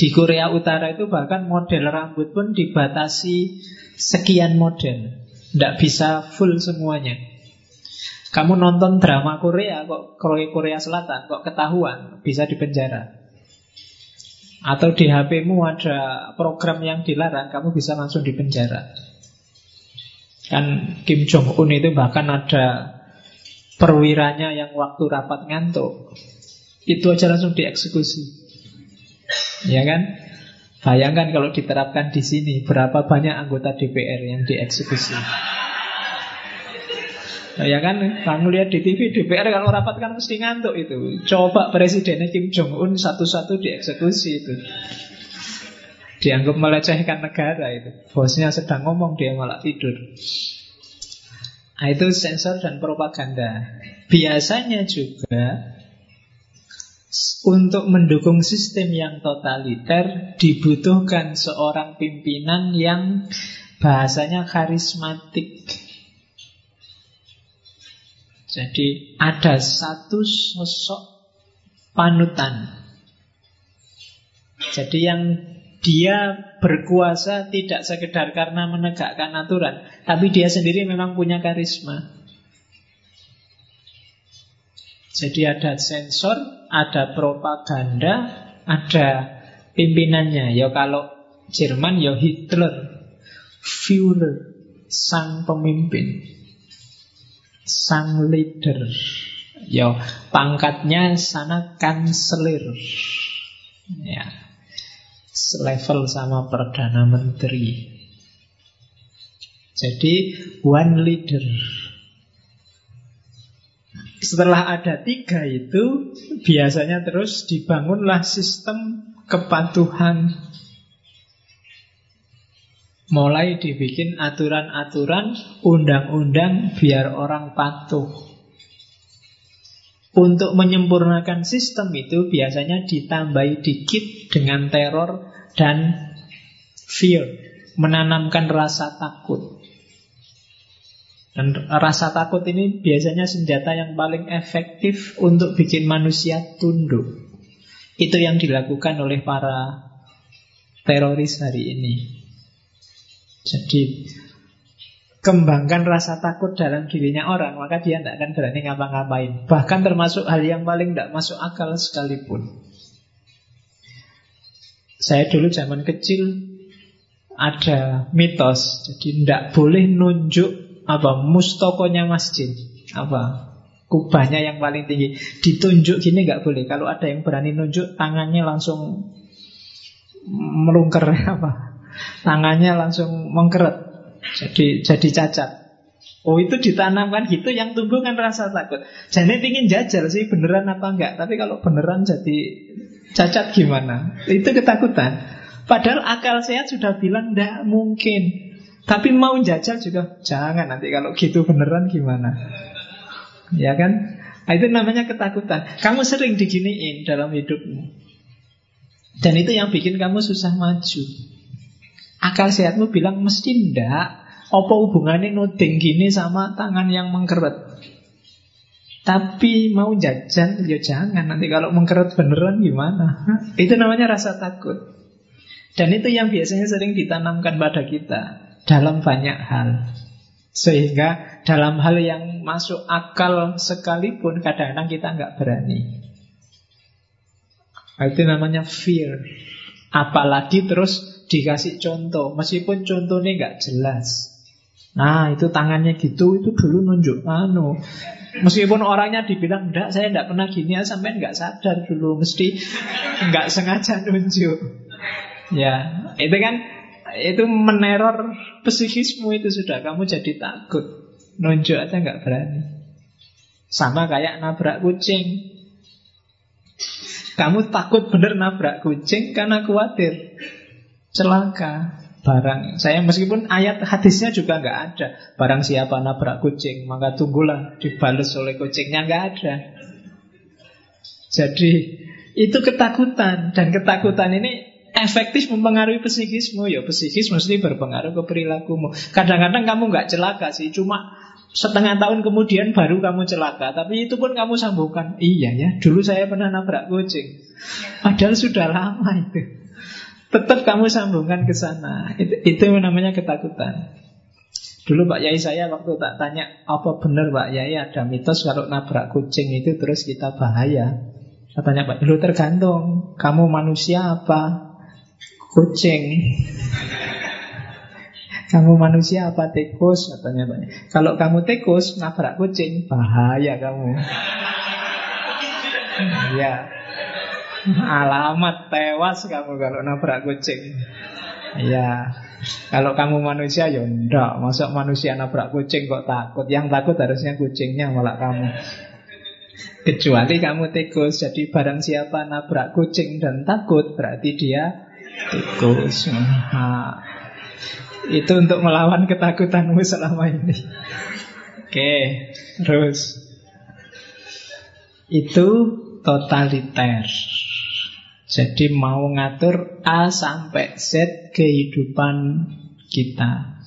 Speaker 1: Di Korea Utara itu bahkan model rambut pun dibatasi sekian model. Tidak bisa full semuanya. Kamu nonton drama Korea kok Korea Selatan kok ketahuan bisa dipenjara. Atau di HP-mu ada program yang dilarang, kamu bisa langsung dipenjara. Kan Kim Jong Un itu bahkan ada perwiranya yang waktu rapat ngantuk itu aja langsung dieksekusi ya kan bayangkan kalau diterapkan di sini berapa banyak anggota DPR yang dieksekusi? Ya kan kamu lihat di TV DPR kalau rapat kan mesti ngantuk itu. Coba presidennya Kim Jong Un satu-satu dieksekusi itu. Dianggap melecehkan negara itu. Bosnya sedang ngomong dia malah tidur. Nah, itu sensor dan propaganda. Biasanya juga untuk mendukung sistem yang totaliter dibutuhkan seorang pimpinan yang bahasanya karismatik. Jadi ada satu sosok panutan. Jadi yang dia berkuasa tidak sekedar karena menegakkan aturan, tapi dia sendiri memang punya karisma. Jadi ada sensor, ada propaganda, ada pimpinannya. Ya kalau Jerman ya Hitler, Führer, sang pemimpin, sang leader. Ya pangkatnya sana kanselir. Ya, selevel sama Perdana Menteri. Jadi one leader. Setelah ada tiga itu, biasanya terus dibangunlah sistem kepatuhan. Mulai dibikin aturan-aturan, undang-undang biar orang patuh. Untuk menyempurnakan sistem itu biasanya ditambahi dikit dengan teror dan fear, menanamkan rasa takut. Dan rasa takut ini biasanya senjata yang paling efektif untuk bikin manusia tunduk. Itu yang dilakukan oleh para teroris hari ini. Jadi kembangkan rasa takut dalam dirinya orang, maka dia tidak akan berani ngapa-ngapain. Bahkan termasuk hal yang paling tidak masuk akal sekalipun. Saya dulu zaman kecil ada mitos, jadi tidak boleh nunjuk apa mustokonya masjid, apa kubahnya yang paling tinggi ditunjuk gini nggak boleh. Kalau ada yang berani nunjuk, tangannya langsung melungker apa, tangannya langsung mengkeret jadi jadi cacat. Oh itu ditanamkan gitu yang tumbuh kan rasa takut. Jadi pingin jajal sih beneran apa enggak. Tapi kalau beneran jadi cacat gimana? Itu ketakutan. Padahal akal sehat sudah bilang enggak mungkin. Tapi mau jajal juga jangan nanti kalau gitu beneran gimana? Ya kan? Nah, itu namanya ketakutan. Kamu sering diginiin dalam hidupmu. Dan itu yang bikin kamu susah maju. Akal sehatmu bilang mesti ndak. Apa hubungannya nuding gini sama tangan yang mengkeret? Tapi mau jajan, ya jangan. Nanti kalau mengkeret beneran gimana? Itu namanya rasa takut. Dan itu yang biasanya sering ditanamkan pada kita dalam banyak hal. Sehingga dalam hal yang masuk akal sekalipun kadang-kadang kita nggak berani. Itu namanya fear. Apalagi terus dikasih contoh, meskipun contohnya nggak jelas. Nah itu tangannya gitu, itu dulu nunjuk anu. Meskipun orangnya dibilang enggak, saya enggak pernah gini ya, sampai enggak sadar dulu, mesti enggak sengaja nunjuk. Ya, itu kan itu meneror psikismu itu sudah kamu jadi takut. Nunjuk aja enggak berani. Sama kayak nabrak kucing. Kamu takut bener nabrak kucing karena khawatir celaka barang saya meskipun ayat hadisnya juga nggak ada barang siapa nabrak kucing maka tunggulah dibales oleh kucingnya nggak ada jadi itu ketakutan dan ketakutan ini efektif mempengaruhi psikismu. Ya psikis mesti berpengaruh ke perilakumu. Kadang-kadang kamu nggak celaka sih. Cuma setengah tahun kemudian baru kamu celaka. Tapi itu pun kamu sambungkan. Iya ya dulu saya pernah nabrak kucing. Padahal sudah lama itu. Tetap kamu sambungkan ke sana. Itu, itu namanya ketakutan. Dulu Pak Yai saya waktu tak tanya apa benar Pak Yai? Ada mitos kalau nabrak kucing itu terus kita bahaya. Katanya Pak, lu tergantung. Kamu manusia apa kucing. kamu manusia apa tikus katanya Pak. Kalau kamu tikus nabrak kucing bahaya kamu. Ya. Alamat tewas kamu kalau nabrak kucing. Ya, kalau kamu manusia ya enggak. Masa manusia nabrak kucing kok takut? Yang takut harusnya kucingnya malah kamu. Kecuali kamu tikus. Jadi barang siapa nabrak kucing dan takut berarti dia Nah, itu untuk melawan ketakutanmu selama ini. Oke, terus itu totaliter. Jadi mau ngatur A sampai Z kehidupan kita.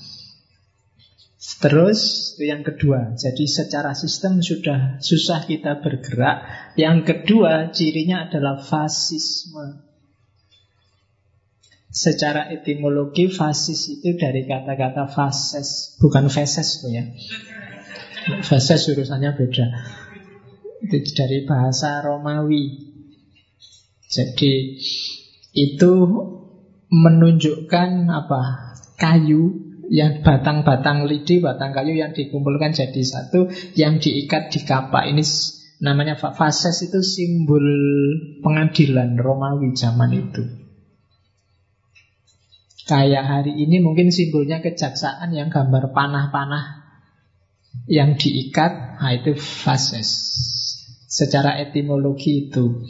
Speaker 1: Terus itu yang kedua. Jadi secara sistem sudah susah kita bergerak. Yang kedua cirinya adalah fasisme. Secara etimologi fasis itu dari kata-kata fases, bukan feses ya. Fases urusannya beda. Itu dari bahasa Romawi. Jadi itu menunjukkan apa? Kayu yang batang-batang lidi, batang kayu yang dikumpulkan jadi satu, yang diikat di kapak. Ini namanya fases itu simbol pengadilan Romawi zaman itu. Kayak hari ini mungkin simbolnya kejaksaan yang gambar panah-panah yang diikat, nah itu fases. Secara etimologi itu.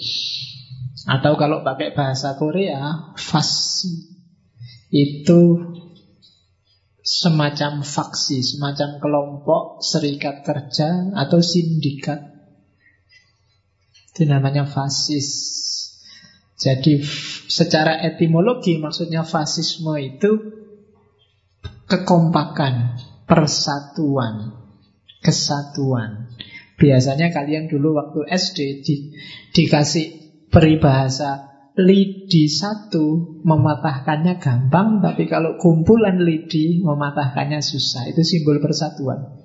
Speaker 1: Atau kalau pakai bahasa Korea, fasi itu semacam faksi, semacam kelompok serikat kerja atau sindikat. Itu namanya fasis. Jadi secara etimologi maksudnya fasisme itu kekompakan, persatuan, kesatuan. Biasanya kalian dulu waktu SD di, dikasih peribahasa lidi satu mematahkannya gampang, tapi kalau kumpulan lidi mematahkannya susah. Itu simbol persatuan.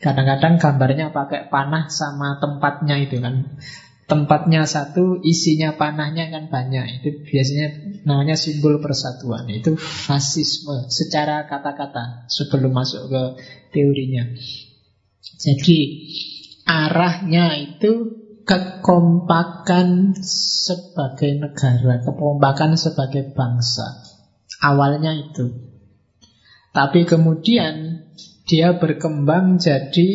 Speaker 1: Kadang-kadang gambarnya pakai panah sama tempatnya itu kan. Tempatnya satu, isinya panahnya kan banyak. Itu biasanya namanya simbol persatuan. Itu fasisme secara kata-kata sebelum masuk ke teorinya. Jadi arahnya itu kekompakan sebagai negara, kekompakan sebagai bangsa. Awalnya itu. Tapi kemudian dia berkembang jadi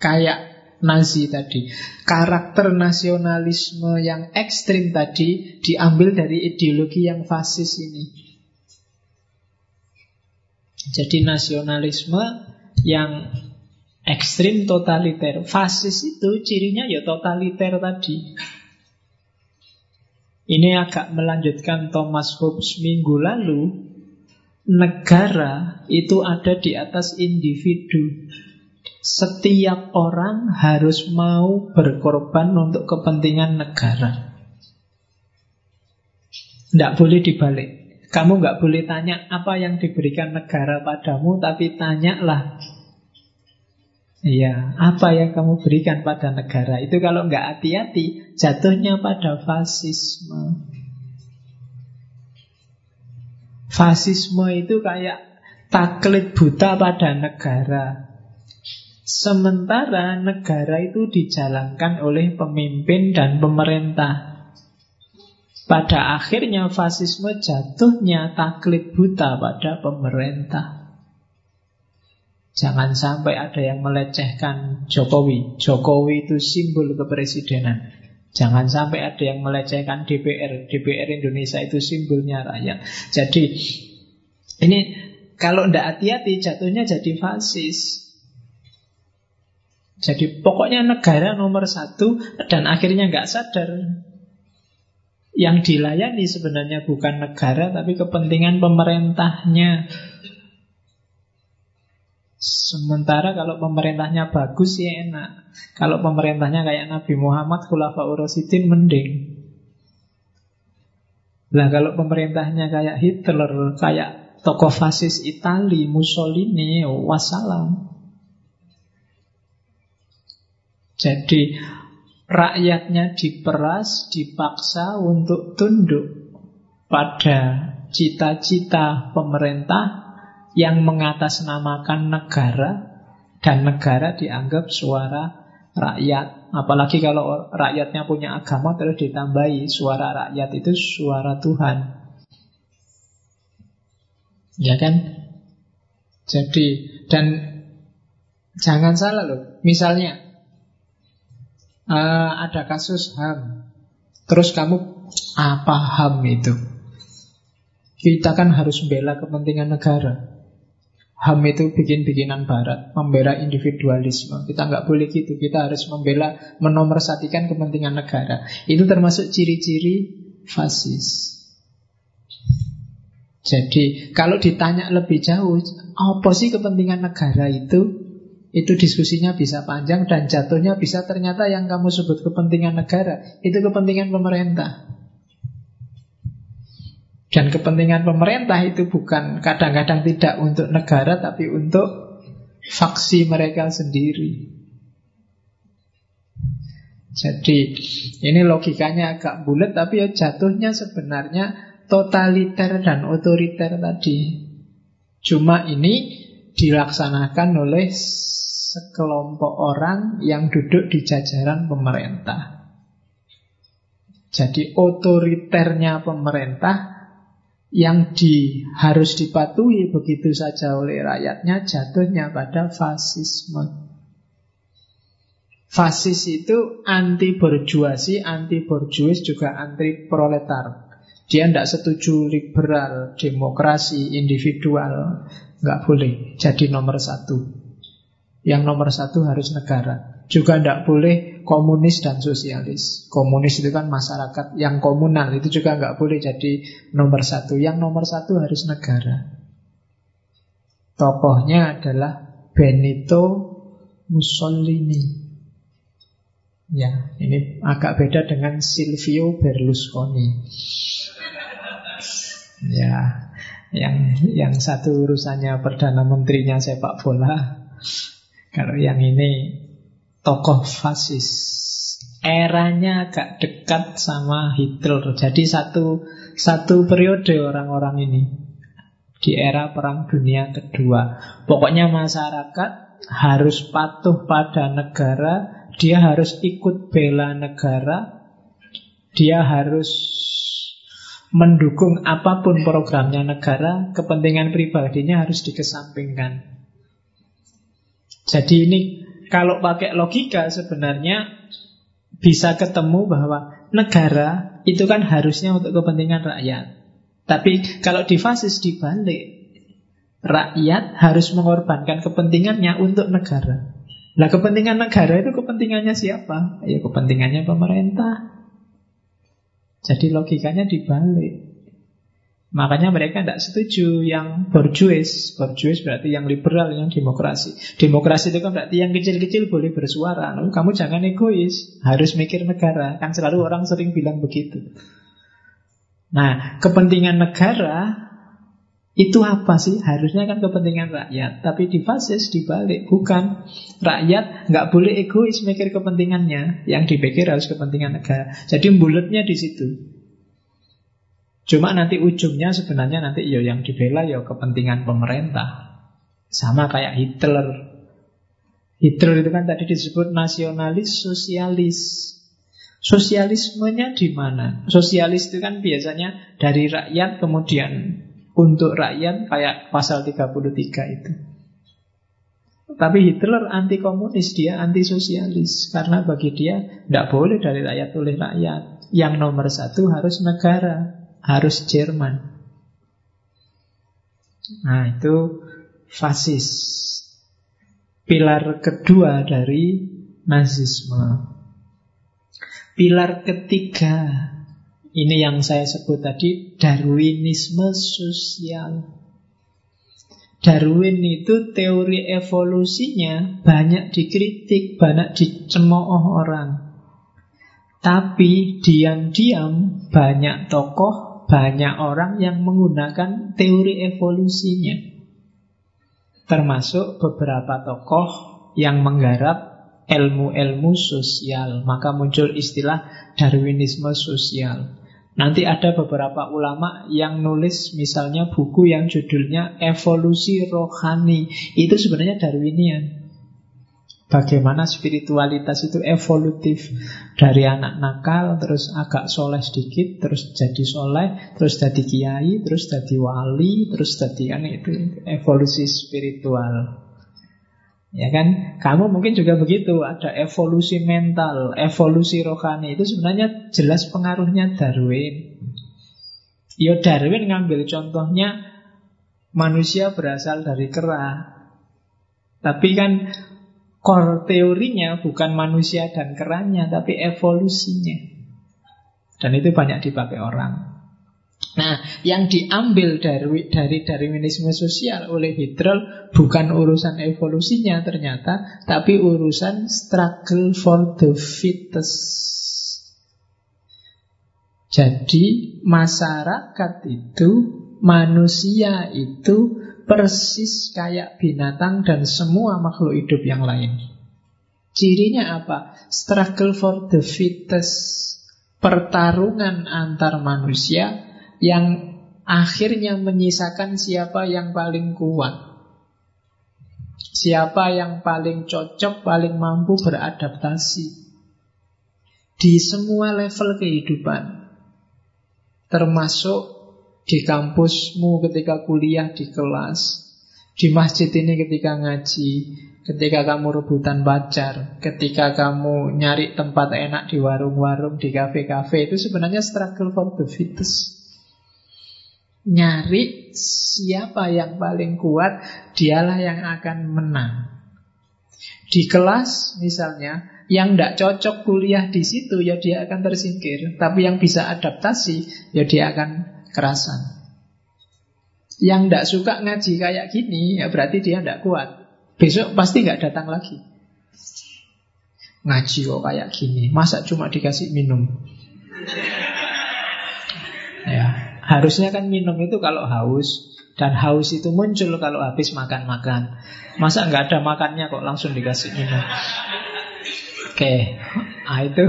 Speaker 1: kayak Nazi tadi. Karakter nasionalisme yang ekstrim tadi diambil dari ideologi yang fasis ini. Jadi nasionalisme yang Ekstrim totaliter Fasis itu cirinya ya totaliter tadi Ini agak melanjutkan Thomas Hobbes minggu lalu Negara itu ada di atas individu Setiap orang harus mau berkorban untuk kepentingan negara Tidak boleh dibalik Kamu nggak boleh tanya apa yang diberikan negara padamu Tapi tanyalah Iya, apa yang kamu berikan pada negara itu kalau nggak hati-hati jatuhnya pada fasisme. Fasisme itu kayak taklid buta pada negara. Sementara negara itu dijalankan oleh pemimpin dan pemerintah. Pada akhirnya fasisme jatuhnya taklid buta pada pemerintah. Jangan sampai ada yang melecehkan Jokowi. Jokowi itu simbol kepresidenan. Jangan sampai ada yang melecehkan DPR. DPR Indonesia itu simbolnya rakyat. Jadi ini kalau tidak hati-hati jatuhnya jadi fasis. Jadi pokoknya negara nomor satu dan akhirnya nggak sadar yang dilayani sebenarnya bukan negara tapi kepentingan pemerintahnya. Sementara kalau pemerintahnya bagus ya enak. Kalau pemerintahnya kayak Nabi Muhammad Khulafa Urosidin mending. Lah kalau pemerintahnya kayak Hitler, kayak tokoh fasis Itali, Mussolini, wassalam. Jadi rakyatnya diperas, dipaksa untuk tunduk pada cita-cita pemerintah yang mengatasnamakan negara dan negara dianggap suara rakyat. Apalagi kalau rakyatnya punya agama terus ditambahi suara rakyat itu suara Tuhan. Ya kan? Jadi dan jangan salah loh. Misalnya uh, ada kasus HAM. Terus kamu apa HAM itu? Kita kan harus membela kepentingan negara. HAM itu bikin-bikinan barat, membela individualisme. Kita nggak boleh gitu, kita harus membela, menomorsatikan kepentingan negara. Itu termasuk ciri-ciri fasis. Jadi kalau ditanya lebih jauh, apa sih kepentingan negara itu? Itu diskusinya bisa panjang dan jatuhnya bisa ternyata yang kamu sebut kepentingan negara itu kepentingan pemerintah. Dan kepentingan pemerintah itu bukan kadang-kadang tidak untuk negara tapi untuk faksi mereka sendiri. Jadi ini logikanya agak bulat tapi ya jatuhnya sebenarnya totaliter dan otoriter tadi. Cuma ini dilaksanakan oleh sekelompok orang yang duduk di jajaran pemerintah. Jadi otoriternya pemerintah yang di, harus dipatuhi begitu saja oleh rakyatnya jatuhnya pada fasisme. Fasis itu anti borjuasi, anti borjuis juga anti proletar. Dia tidak setuju liberal, demokrasi, individual, nggak boleh jadi nomor satu. Yang nomor satu harus negara. Juga tidak boleh komunis dan sosialis. Komunis itu kan masyarakat yang komunal, itu juga nggak boleh jadi nomor satu. Yang nomor satu harus negara. Tokohnya adalah Benito Mussolini. Ya, ini agak beda dengan Silvio Berlusconi. Ya, yang yang satu urusannya perdana menterinya sepak bola. Kalau yang ini tokoh fasis. Eranya agak dekat sama Hitler. Jadi satu satu periode orang-orang ini di era Perang Dunia Kedua. Pokoknya masyarakat harus patuh pada negara, dia harus ikut bela negara, dia harus mendukung apa pun programnya negara, kepentingan pribadinya harus dikesampingkan. Jadi ini kalau pakai logika sebenarnya bisa ketemu bahwa negara itu kan harusnya untuk kepentingan rakyat. Tapi kalau di fasis dibalik, rakyat harus mengorbankan kepentingannya untuk negara. Nah kepentingan negara itu kepentingannya siapa? Ya kepentingannya pemerintah. Jadi logikanya dibalik. Makanya mereka tidak setuju yang borjuis. Borjuis berarti yang liberal, yang demokrasi. Demokrasi itu kan berarti yang kecil-kecil boleh bersuara. Lalu kamu jangan egois, harus mikir negara. Kan selalu orang sering bilang begitu. Nah, kepentingan negara itu apa sih? Harusnya kan kepentingan rakyat. Tapi di fasis dibalik, bukan. Rakyat nggak boleh egois mikir kepentingannya. Yang dipikir harus kepentingan negara. Jadi bulatnya di situ. Cuma nanti ujungnya sebenarnya nanti ya yang dibela ya kepentingan pemerintah. Sama kayak Hitler. Hitler itu kan tadi disebut nasionalis sosialis. Sosialismenya di mana? Sosialis itu kan biasanya dari rakyat kemudian untuk rakyat kayak pasal 33 itu. Tapi Hitler anti komunis, dia anti sosialis karena bagi dia tidak boleh dari rakyat oleh rakyat. Yang nomor satu harus negara, harus Jerman. Nah itu fasis. Pilar kedua dari nazisme. Pilar ketiga ini yang saya sebut tadi Darwinisme sosial. Darwin itu teori evolusinya banyak dikritik, banyak dicemooh orang. Tapi diam-diam banyak tokoh, banyak orang yang menggunakan teori evolusinya. Termasuk beberapa tokoh yang menggarap ilmu-ilmu sosial. Maka muncul istilah Darwinisme sosial. Nanti ada beberapa ulama yang nulis misalnya buku yang judulnya Evolusi Rohani. Itu sebenarnya Darwinian. Bagaimana spiritualitas itu evolutif Dari anak nakal Terus agak soleh sedikit Terus jadi soleh Terus jadi kiai Terus jadi wali Terus jadi kan itu Evolusi spiritual Ya kan? Kamu mungkin juga begitu, ada evolusi mental, evolusi rohani. Itu sebenarnya jelas pengaruhnya Darwin. Ya Darwin ngambil contohnya manusia berasal dari kera. Tapi kan core teorinya bukan manusia dan keranya, tapi evolusinya. Dan itu banyak dipakai orang. Nah, yang diambil dari dari Darwinisme sosial oleh Hitler bukan urusan evolusinya ternyata, tapi urusan struggle for the fittest. Jadi masyarakat itu, manusia itu persis kayak binatang dan semua makhluk hidup yang lain. Cirinya apa? Struggle for the fittest. Pertarungan antar manusia yang akhirnya menyisakan siapa yang paling kuat. Siapa yang paling cocok, paling mampu beradaptasi di semua level kehidupan. Termasuk di kampusmu ketika kuliah di kelas, di masjid ini ketika ngaji, ketika kamu rebutan pacar, ketika kamu nyari tempat enak di warung-warung, di kafe-kafe, itu sebenarnya struggle for the fittest. Nyari siapa yang paling kuat, dialah yang akan menang. Di kelas misalnya, yang tidak cocok kuliah di situ, ya dia akan tersingkir. Tapi yang bisa adaptasi, ya dia akan kerasan. Yang tidak suka ngaji kayak gini, ya berarti dia tidak kuat. Besok pasti nggak datang lagi. Ngaji kok kayak gini Masa cuma dikasih minum Ya Harusnya kan minum itu kalau haus Dan haus itu muncul kalau habis makan-makan Masa nggak ada makannya kok langsung dikasih minum Oke Nah itu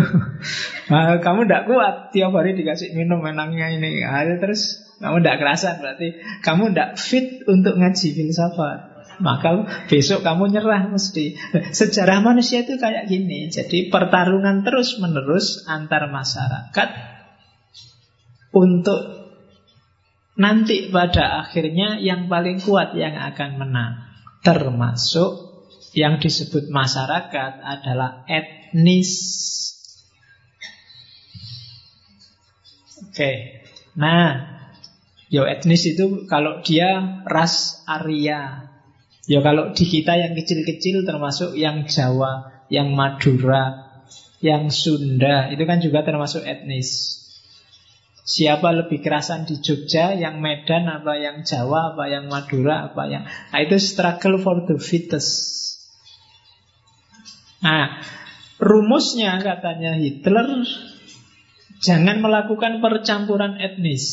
Speaker 1: nah, Kamu tidak kuat Tiap hari dikasih minum menangnya ini nah, Terus kamu tidak kerasan berarti Kamu tidak fit untuk ngaji filsafat maka besok kamu nyerah mesti. Sejarah manusia itu kayak gini. Jadi pertarungan terus menerus antar masyarakat untuk nanti pada akhirnya yang paling kuat yang akan menang. Termasuk yang disebut masyarakat adalah etnis. Oke. Nah, yo etnis itu kalau dia ras Arya, Ya kalau di kita yang kecil-kecil termasuk yang Jawa, yang Madura, yang Sunda, itu kan juga termasuk etnis. Siapa lebih kerasan di Jogja, yang Medan, apa yang Jawa, apa yang Madura, apa yang... Nah itu struggle for the fittest. Nah, rumusnya katanya Hitler, jangan melakukan percampuran etnis.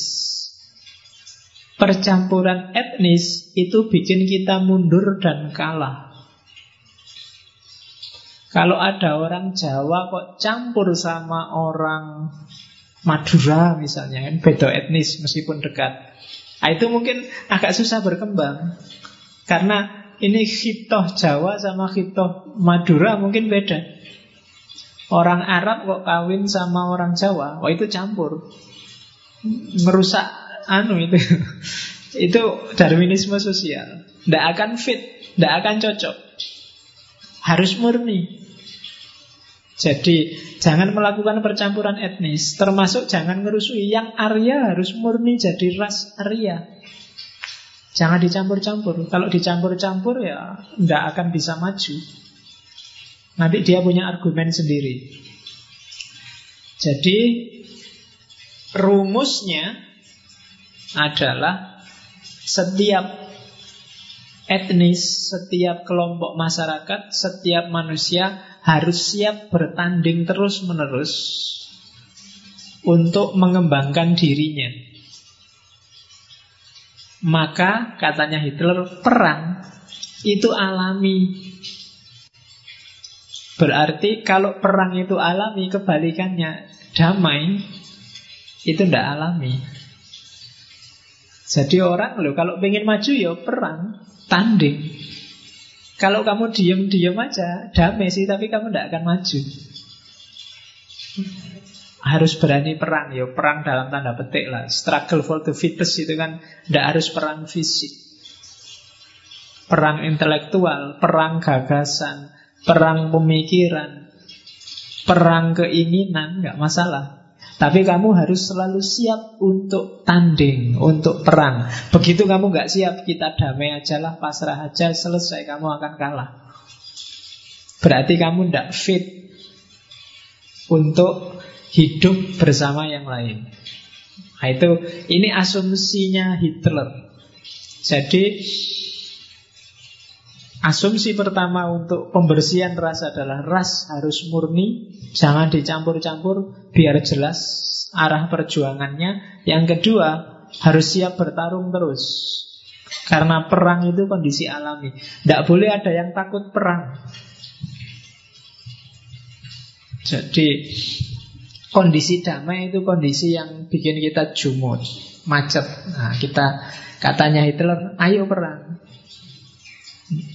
Speaker 1: Percampuran etnis itu bikin kita mundur dan kalah. Kalau ada orang Jawa kok campur sama orang Madura misalnya kan beda etnis meskipun dekat. Nah, itu mungkin agak susah berkembang karena ini hitoh Jawa sama hitoh Madura mungkin beda. Orang Arab kok kawin sama orang Jawa, wah itu campur, merusak anu itu itu Darwinisme sosial. Tidak akan fit, tidak akan cocok. Harus murni. Jadi jangan melakukan percampuran etnis, termasuk jangan ngerusui yang Arya harus murni jadi ras Arya. Jangan dicampur-campur. Kalau dicampur-campur ya tidak akan bisa maju. Nanti dia punya argumen sendiri. Jadi rumusnya adalah setiap etnis, setiap kelompok masyarakat, setiap manusia harus siap bertanding terus-menerus untuk mengembangkan dirinya. Maka katanya Hitler, perang itu alami. Berarti kalau perang itu alami, kebalikannya damai itu tidak alami. Jadi orang loh kalau pengen maju ya perang, tanding. Kalau kamu diem-diem aja, damai sih, tapi kamu tidak akan maju. Harus berani perang, ya perang dalam tanda petik lah. Struggle for the fittest itu kan tidak harus perang fisik. Perang intelektual, perang gagasan, perang pemikiran, perang keinginan, nggak masalah. Tapi kamu harus selalu siap untuk tanding, untuk perang. Begitu kamu nggak siap, kita damai aja lah, pasrah aja, selesai kamu akan kalah. Berarti kamu tidak fit untuk hidup bersama yang lain. Nah, itu ini asumsinya Hitler. Jadi Asumsi pertama untuk pembersihan ras adalah ras harus murni, jangan dicampur-campur, biar jelas arah perjuangannya. Yang kedua, harus siap bertarung terus. Karena perang itu kondisi alami. Tidak boleh ada yang takut perang. Jadi kondisi damai itu kondisi yang bikin kita jumut, macet. Nah, kita katanya Hitler, ayo perang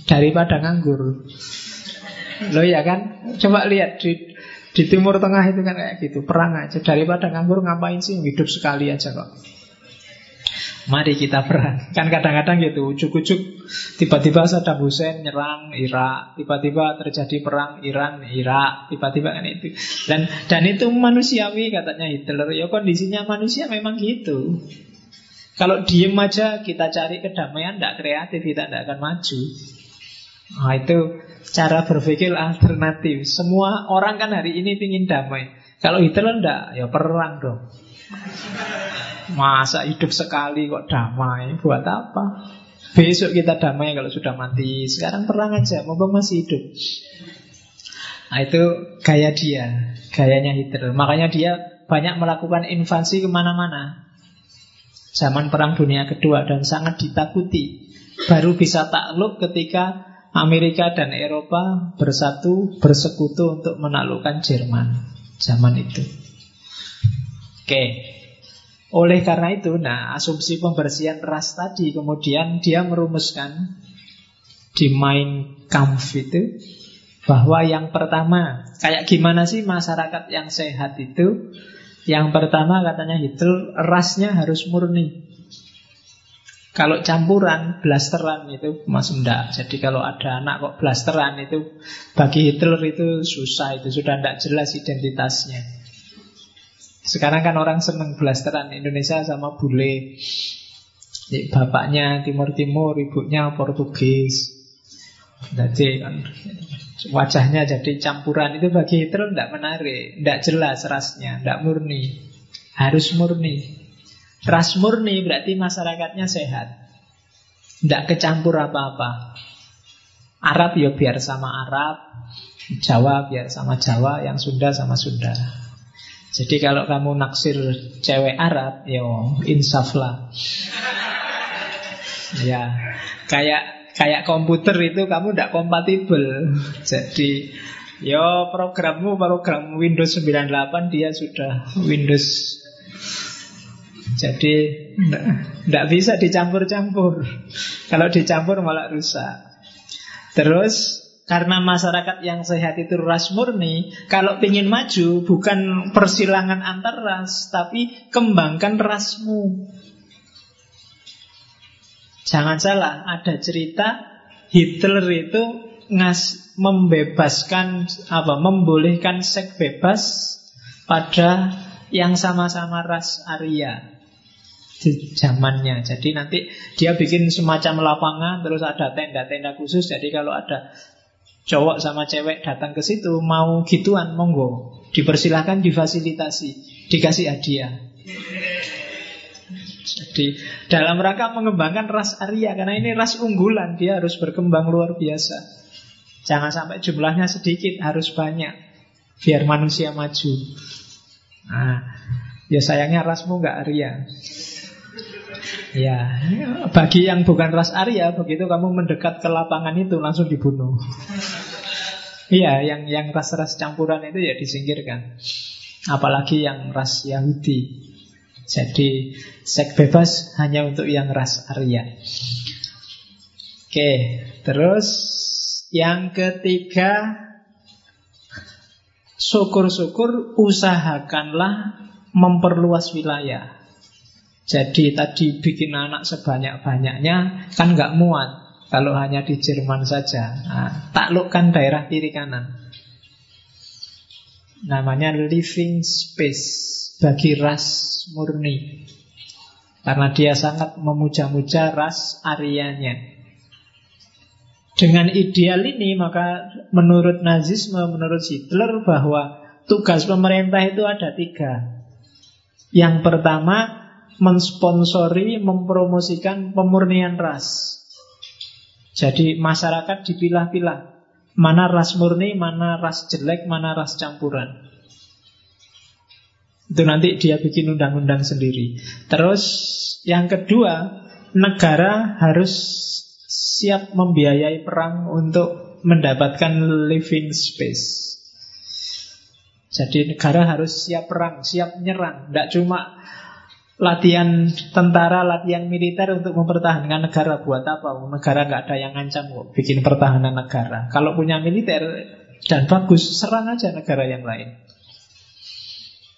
Speaker 1: daripada nganggur. Lo ya kan? Coba lihat di di Timur Tengah itu kan kayak gitu, perang aja daripada nganggur ngapain sih hidup sekali aja kok. Mari kita perang. Kan kadang-kadang gitu, ujuk-ujuk tiba-tiba Saddam Hussein nyerang Irak, tiba-tiba terjadi perang Iran, Irak, tiba-tiba kan itu. Dan dan itu manusiawi katanya Hitler. Ya kondisinya manusia memang gitu. Kalau diem aja kita cari kedamaian tidak kreatif kita tidak akan maju. Nah itu cara berpikir alternatif. Semua orang kan hari ini ingin damai. Kalau Hitler enggak, ya perang dong. Masa hidup sekali kok damai? Buat apa? Besok kita damai kalau sudah mati. Sekarang perang aja, mumpung masih hidup. Nah, itu gaya dia, gayanya Hitler. Makanya dia banyak melakukan invasi ke mana-mana. Zaman Perang Dunia Kedua dan sangat ditakuti. Baru bisa takluk ketika Amerika dan Eropa bersatu, bersekutu untuk menaklukkan Jerman. Zaman itu. Oke. Oleh karena itu, nah asumsi pembersihan ras tadi kemudian dia merumuskan di Mein Kampf itu bahwa yang pertama, kayak gimana sih masyarakat yang sehat itu? Yang pertama katanya Hitler, rasnya harus murni. Kalau campuran, blasteran itu masih enggak. Jadi kalau ada anak kok blasteran itu bagi Hitler itu susah, itu sudah enggak jelas identitasnya. Sekarang kan orang seneng blasteran Indonesia sama bule. Bapaknya Timur Timur, ibunya Portugis. Jadi Wajahnya jadi campuran itu bagi Hitler tidak menarik, tidak jelas rasnya, tidak murni. Harus murni. Ras murni berarti masyarakatnya sehat. Tidak kecampur apa-apa. Arab ya biar sama Arab, Jawa biar sama Jawa, yang Sunda sama Sunda. Jadi kalau kamu naksir cewek Arab, yo insaflah. ya, kayak kayak komputer itu kamu tidak kompatibel. Jadi yo programmu program Windows 98 dia sudah Windows jadi tidak bisa dicampur-campur. Kalau dicampur malah rusak. Terus karena masyarakat yang sehat itu ras murni, kalau ingin maju bukan persilangan antar ras, tapi kembangkan rasmu. Jangan salah, ada cerita Hitler itu ngas membebaskan apa membolehkan seks bebas pada yang sama-sama ras Arya di zamannya. Jadi nanti dia bikin semacam lapangan terus ada tenda-tenda khusus. Jadi kalau ada cowok sama cewek datang ke situ mau gituan monggo. Dipersilahkan difasilitasi dikasih hadiah. Jadi dalam rangka mengembangkan ras Arya Karena ini ras unggulan Dia harus berkembang luar biasa. Jangan sampai jumlahnya sedikit Harus banyak Biar manusia maju. Nah Ya sayangnya rasmu nggak Arya. Ya, bagi yang bukan ras Arya, begitu kamu mendekat ke lapangan itu langsung dibunuh. Iya, yang yang ras-ras campuran itu ya disingkirkan. Apalagi yang ras Yahudi. Jadi seks bebas hanya untuk yang ras Arya. Oke, terus yang ketiga syukur-syukur usahakanlah memperluas wilayah. Jadi tadi bikin anak sebanyak-banyaknya kan nggak muat kalau hanya di Jerman saja. Nah, taklukkan daerah kiri kanan. Namanya living space bagi ras murni. Karena dia sangat memuja-muja ras Aryanya. Dengan ideal ini maka menurut Nazisme, menurut Hitler bahwa tugas pemerintah itu ada tiga. Yang pertama mensponsori, mempromosikan pemurnian ras. Jadi masyarakat dipilah-pilah. Mana ras murni, mana ras jelek, mana ras campuran. Itu nanti dia bikin undang-undang sendiri. Terus yang kedua, negara harus siap membiayai perang untuk mendapatkan living space. Jadi negara harus siap perang, siap menyerang. Tidak cuma latihan tentara, latihan militer untuk mempertahankan negara. Buat apa? Negara nggak ada yang ngancam kok bikin pertahanan negara. Kalau punya militer dan bagus, serang aja negara yang lain.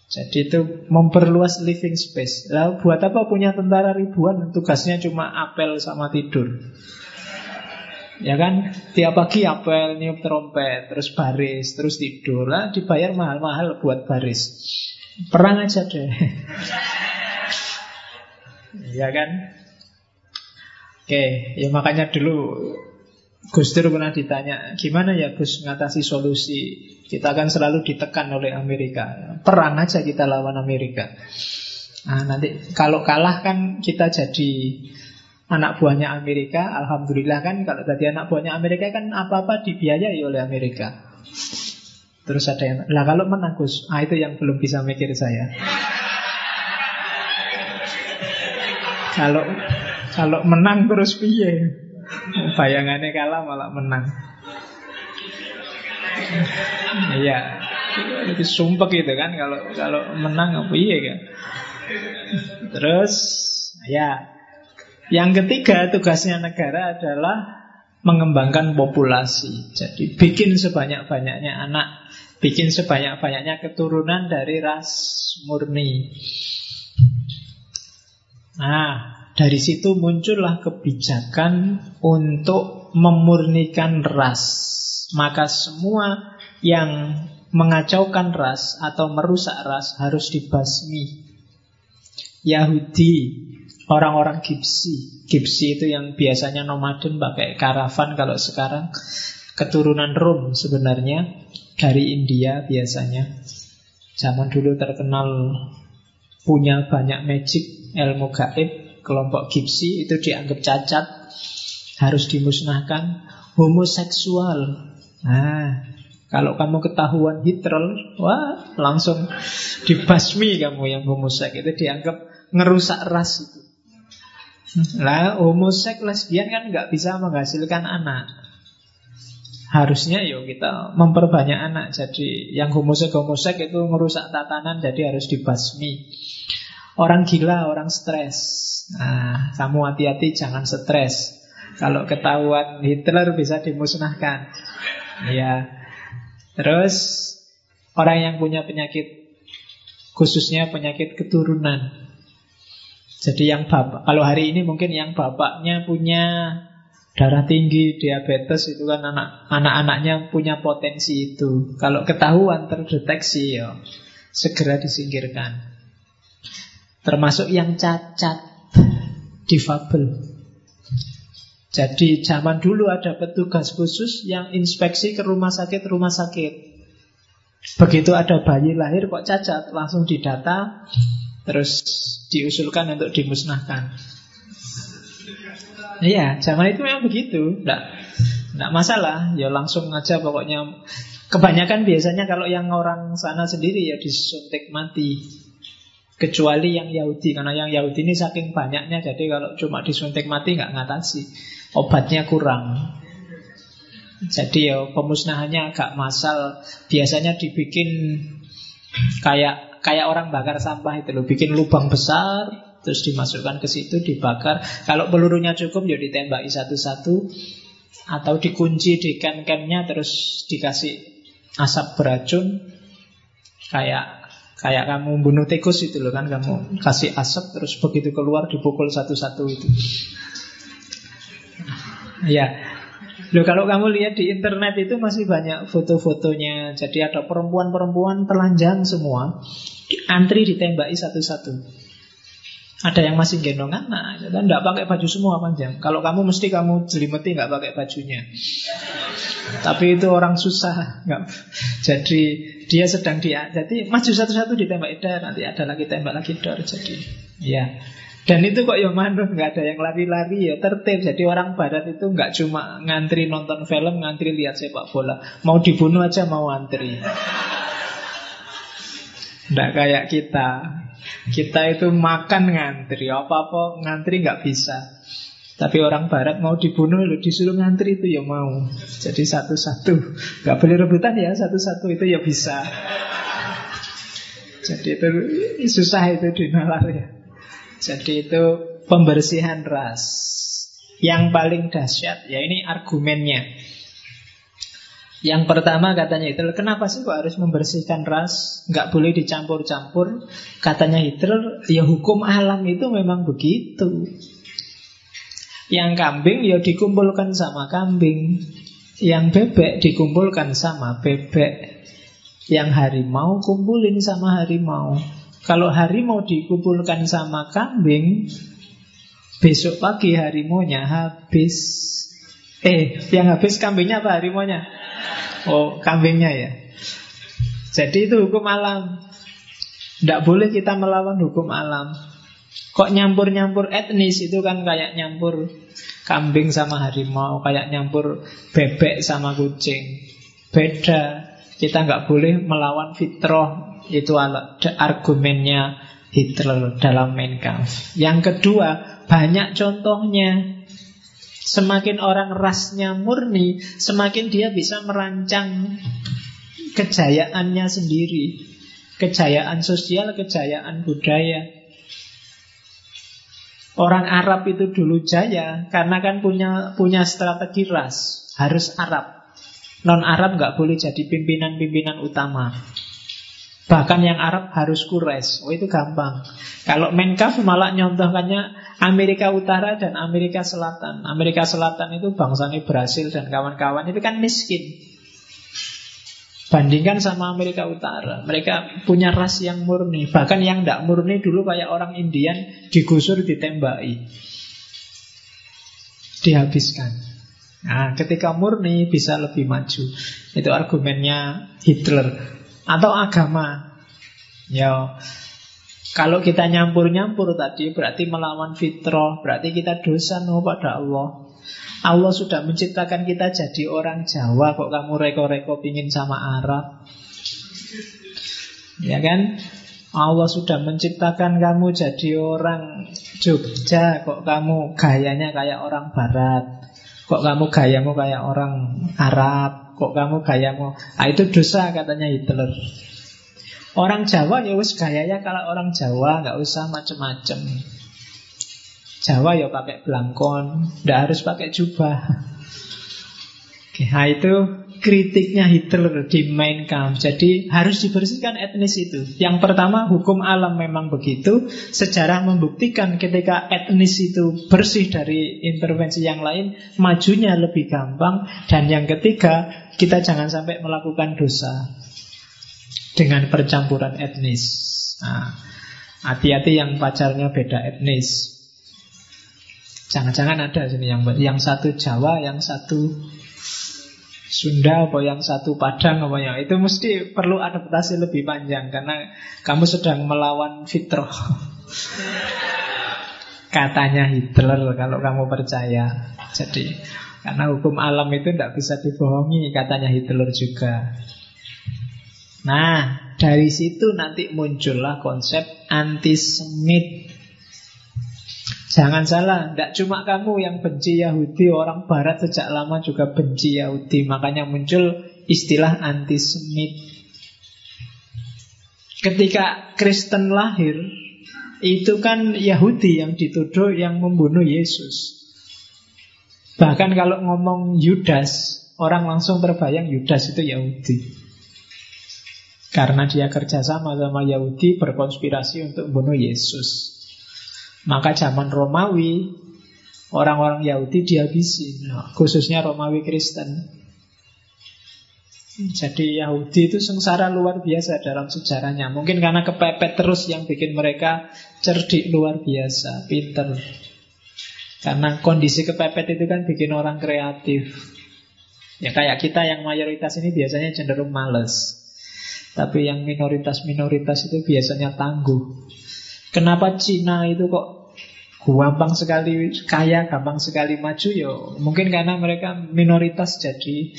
Speaker 1: Jadi itu memperluas living space. Lalu buat apa punya tentara ribuan? Tugasnya cuma apel sama tidur. Ya kan, tiap pagi apel, niup trompet, terus baris, terus tidur lah, dibayar mahal-mahal buat baris. Perang aja deh. ya kan? Oke, ya makanya dulu Gus Dur pernah ditanya, gimana ya Gus ngatasi solusi? Kita akan selalu ditekan oleh Amerika. Perang aja kita lawan Amerika. Nah, nanti kalau kalah kan kita jadi anak buahnya Amerika. Alhamdulillah kan kalau tadi anak buahnya Amerika kan apa-apa dibiayai oleh Amerika. Terus ada yang, lah kalau menang Gus, ah itu yang belum bisa mikir saya. Kalau kalau menang terus piye? Bayangannya kalah malah menang. Iya, lebih sumpah gitu kan kalau kalau menang apa iya kan. Terus ya yang ketiga tugasnya negara adalah mengembangkan populasi. Jadi bikin sebanyak-banyaknya anak, bikin sebanyak-banyaknya keturunan dari ras murni. Nah, dari situ muncullah kebijakan untuk memurnikan ras. Maka semua yang mengacaukan ras atau merusak ras harus dibasmi. Yahudi, orang-orang Gipsi. Gipsi itu yang biasanya nomaden pakai karavan kalau sekarang keturunan Rom sebenarnya dari India biasanya. Zaman dulu terkenal punya banyak magic, ilmu gaib, kelompok Gipsi itu dianggap cacat, harus dimusnahkan. Homoseksual, nah kalau kamu ketahuan Hitler, wah langsung dibasmi kamu yang homosek itu dianggap ngerusak ras itu. Lah homosek lesbian kan nggak bisa menghasilkan anak. Harusnya yuk kita memperbanyak anak. Jadi yang homosek homosek itu ngerusak tatanan, jadi harus dibasmi. Orang gila, orang stres. Nah, kamu hati-hati jangan stres. Kalau ketahuan Hitler bisa dimusnahkan. Ya. Terus orang yang punya penyakit khususnya penyakit keturunan. Jadi yang bapak, kalau hari ini mungkin yang bapaknya punya darah tinggi, diabetes itu kan anak anak-anaknya punya potensi itu. Kalau ketahuan terdeteksi ya segera disingkirkan. Termasuk yang cacat, difabel. Jadi zaman dulu ada petugas khusus yang inspeksi ke rumah sakit-rumah sakit. Begitu ada bayi lahir kok cacat, langsung didata, terus diusulkan untuk dimusnahkan. Iya, zaman itu memang begitu. Nggak, nggak masalah, ya langsung aja pokoknya. Kebanyakan biasanya kalau yang orang sana sendiri ya disuntik mati. Kecuali yang Yahudi Karena yang Yahudi ini saking banyaknya Jadi kalau cuma disuntik mati nggak ngatasi. Obatnya kurang. Jadi ya pemusnahannya agak masal. Biasanya dibikin Kayak kayak orang bakar sampah itu loh. Bikin lubang besar Terus dimasukkan ke situ dibakar. Kalau pelurunya cukup ya ditembaki satu-satu. Atau dikunci di kem-kemnya Terus dikasih asap beracun. Kayak Kayak kamu bunuh tikus itu loh kan Kamu kasih asap terus begitu keluar dipukul satu-satu itu. Ya Loh kalau kamu lihat di internet itu masih banyak foto-fotonya. Jadi ada perempuan-perempuan telanjang semua Antri ditembaki satu-satu ada yang masih gendong anak, kan tidak pakai baju semua panjang. Kalau kamu mesti kamu jelimeti nggak pakai bajunya. Tapi itu orang susah, nggak. Jadi dia sedang dia, jadi maju satu-satu ditembak dar, nanti ada lagi tembak lagi dar. Jadi, ya. Dan itu kok yang manut nggak ada yang lari-lari ya tertib. Jadi orang Barat itu nggak cuma ngantri nonton film, ngantri lihat sepak bola. Mau dibunuh aja mau antri. Nggak kayak kita. Kita itu makan ngantri, apa-apa ngantri nggak bisa. Tapi orang barat mau dibunuh lo disuruh ngantri itu ya mau. Jadi satu-satu, nggak boleh rebutan ya satu-satu itu ya bisa. Jadi itu susah itu dinalar ya. Jadi itu pembersihan ras. Yang paling dahsyat ya ini argumennya. Yang pertama katanya Hitler, kenapa sih kok harus membersihkan ras? Nggak boleh dicampur-campur. Katanya Hitler, ya hukum alam itu memang begitu. Yang kambing ya dikumpulkan sama kambing. Yang bebek dikumpulkan sama bebek. Yang harimau kumpulin sama harimau. Kalau harimau dikumpulkan sama kambing, besok pagi harimaunya habis. Eh, yang habis kambingnya apa harimaunya? Oh, kambingnya ya. Jadi itu hukum alam. Tidak boleh kita melawan hukum alam. Kok nyampur-nyampur etnis itu kan kayak nyampur kambing sama harimau, kayak nyampur bebek sama kucing. Beda. Kita nggak boleh melawan fitrah Itu argumennya Hitler dalam Mein Kampf Yang kedua, banyak contohnya Semakin orang rasnya murni Semakin dia bisa merancang Kejayaannya sendiri. Kejayaan sosial, kejayaan budaya. Orang Arab itu dulu jaya Karena kan punya punya strategi ras. Harus Arab. Non Arab nggak boleh jadi pimpinan-pimpinan utama Bahkan yang Arab harus kures. Oh itu gampang. Kalau Menkaf malah nyontohkannya Amerika Utara dan Amerika Selatan. Amerika Selatan itu bangsanya Brasil dan kawan-kawan itu kan miskin. Bandingkan sama Amerika Utara. Mereka punya ras yang murni. Bahkan yang tidak murni dulu kayak orang Indian Digusur, ditembaki. Dihabiskan. Nah ketika murni bisa lebih maju. Itu argumennya Hitler Atau agama Ya kalau kita nyampur-nyampur tadi berarti melawan fitrah, berarti kita dosa no pada Allah. Allah sudah menciptakan kita jadi orang Jawa kok kamu reko-reko pingin sama Arab. Ya kan? Allah sudah menciptakan kamu jadi orang Jogja kok kamu gayanya kayak orang barat. Kok kamu gayamu kayak orang Arab, kok kamu gayamu. Ah itu dosa katanya Hitler. Orang Jawa ya wis gayanya kalau orang Jawa nggak usah macem-macem. Jawa ya pakai belangkon, nggak harus pakai jubah. Oke, nah itu kritiknya Hitler di Mein Kampf. Jadi harus dibersihkan etnis itu. Yang pertama hukum alam memang begitu. Sejarah membuktikan ketika etnis itu bersih dari intervensi yang lain, majunya lebih gampang. Dan yang ketiga, kita jangan sampai melakukan dosa dengan percampuran etnis. Nah, hati-hati yang pacarnya beda etnis. Jangan-jangan ada sini yang yang satu Jawa, yang satu Sunda, apa yang satu Padang, apa yang itu mesti perlu adaptasi lebih panjang karena kamu sedang melawan fitrah. Katanya Hitler kalau kamu percaya. Jadi karena hukum alam itu tidak bisa dibohongi katanya Hitler juga. Nah, dari situ nanti muncullah konsep antisemit. Jangan salah, tidak cuma kamu yang benci Yahudi, orang Barat sejak lama juga benci Yahudi. Makanya muncul istilah antisemit. Ketika Kristen lahir, itu kan Yahudi yang dituduh yang membunuh Yesus. Bahkan kalau ngomong Yudas, orang langsung terbayang Yudas itu Yahudi. Karena dia kerjasama sama Yahudi berkonspirasi untuk membunuh Yesus. Maka zaman Romawi orang-orang Yahudi dihabisi, khususnya Romawi Kristen. Jadi Yahudi itu sengsara luar biasa dalam sejarahnya. Mungkin karena kepepet terus yang bikin mereka cerdik luar biasa, pinter. Karena kondisi kepepet itu kan bikin orang kreatif. Ya kayak kita yang mayoritas ini biasanya cenderung males. Tapi yang minoritas-minoritas itu biasanya tangguh. Kenapa Cina itu kok gampang sekali kaya, gampang sekali maju? Yo, mungkin karena mereka minoritas jadi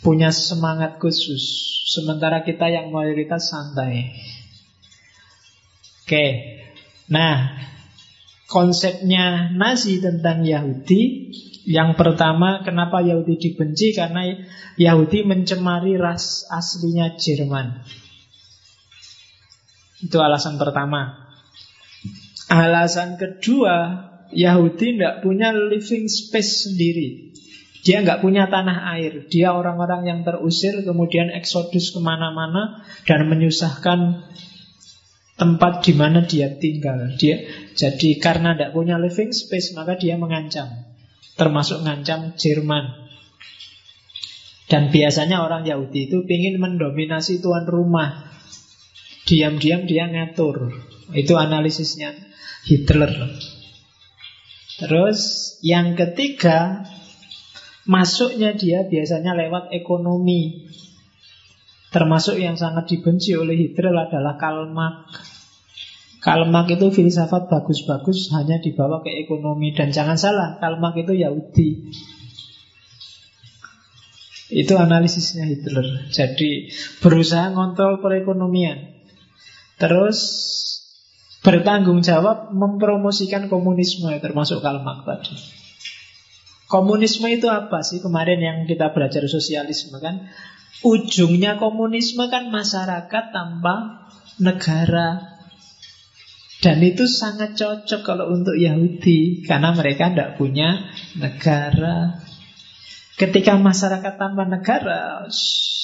Speaker 1: punya semangat khusus. Sementara kita yang mayoritas santai. Oke, nah konsepnya Nazi tentang Yahudi yang pertama, kenapa Yahudi dibenci? Karena Yahudi mencemari ras aslinya Jerman. Itu alasan pertama. Alasan kedua, Yahudi tidak punya living space sendiri. Dia nggak punya tanah air. Dia orang-orang yang terusir, kemudian eksodus ke mana-mana dan menyusahkan tempat di mana dia tinggal. Dia jadi karena tidak punya living space, maka dia mengancam termasuk ngancam Jerman. Dan biasanya orang Yahudi itu ingin mendominasi tuan rumah. Diam-diam dia ngatur. Itu analisisnya Hitler. Terus yang ketiga, masuknya dia biasanya lewat ekonomi. Termasuk yang sangat dibenci oleh Hitler adalah. Karl Marx itu filsafat bagus-bagus hanya dibawa ke ekonomi dan jangan salah, Karl Marx itu Yahudi. Itu analisisnya Hitler. Jadi berusaha ngontrol perekonomian. Terus bertanggung jawab mempromosikan komunisme termasuk Karl tadi. Komunisme itu apa sih? Kemarin yang kita belajar sosialisme kan ujungnya komunisme kan masyarakat tanpa negara. Dan itu sangat cocok kalau untuk Yahudi karena mereka tidak punya negara. Ketika masyarakat tanpa negara,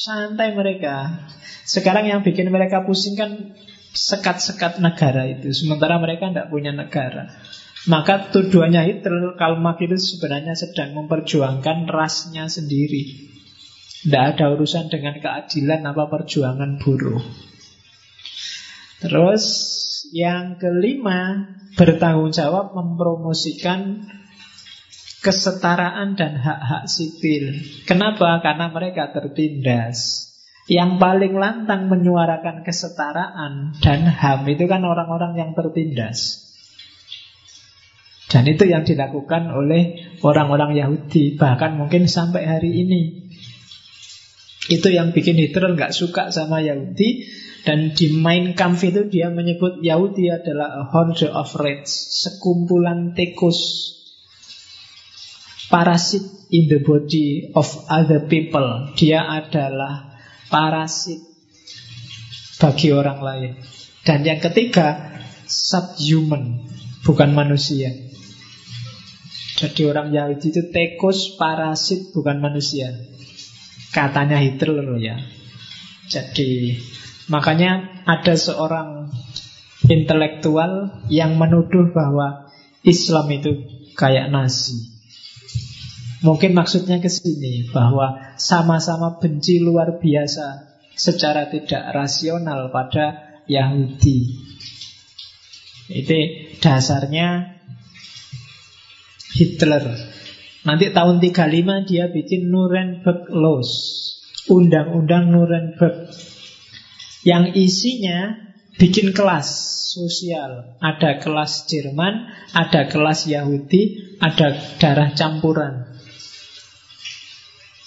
Speaker 1: santai mereka. Sekarang yang bikin mereka pusing kan sekat-sekat negara itu. Sementara mereka tidak punya negara. Maka tuduhannya Hitler, Karl Marx itu sebenarnya sedang memperjuangkan rasnya sendiri. Tidak ada urusan dengan keadilan apa perjuangan buruh. Terus yang kelima bertanggung jawab mempromosikan kesetaraan dan hak-hak sipil. Kenapa? Karena mereka tertindas. Yang paling lantang menyuarakan kesetaraan dan HAM itu kan orang-orang yang tertindas. Dan itu yang dilakukan oleh orang-orang Yahudi Bahkan mungkin sampai hari ini Itu yang bikin Hitler nggak suka sama Yahudi Dan di Mein Kampf itu dia menyebut Yahudi adalah a horde of rats Sekumpulan tikus Parasit in the body of other people Dia adalah parasit bagi orang lain. Dan yang ketiga, subhuman, bukan manusia. Jadi orang Yahudi itu tekus, parasit, bukan manusia. Katanya Hitler ya. Jadi makanya ada seorang intelektual yang menuduh bahwa Islam itu kayak nasi. Mungkin maksudnya ke sini bahwa sama-sama benci luar biasa secara tidak rasional pada Yahudi. Itu dasarnya Hitler. Nanti tahun 35 dia bikin Nuremberg Laws, undang-undang Nuremberg yang isinya bikin kelas sosial. Ada kelas Jerman, ada kelas Yahudi, ada darah campuran.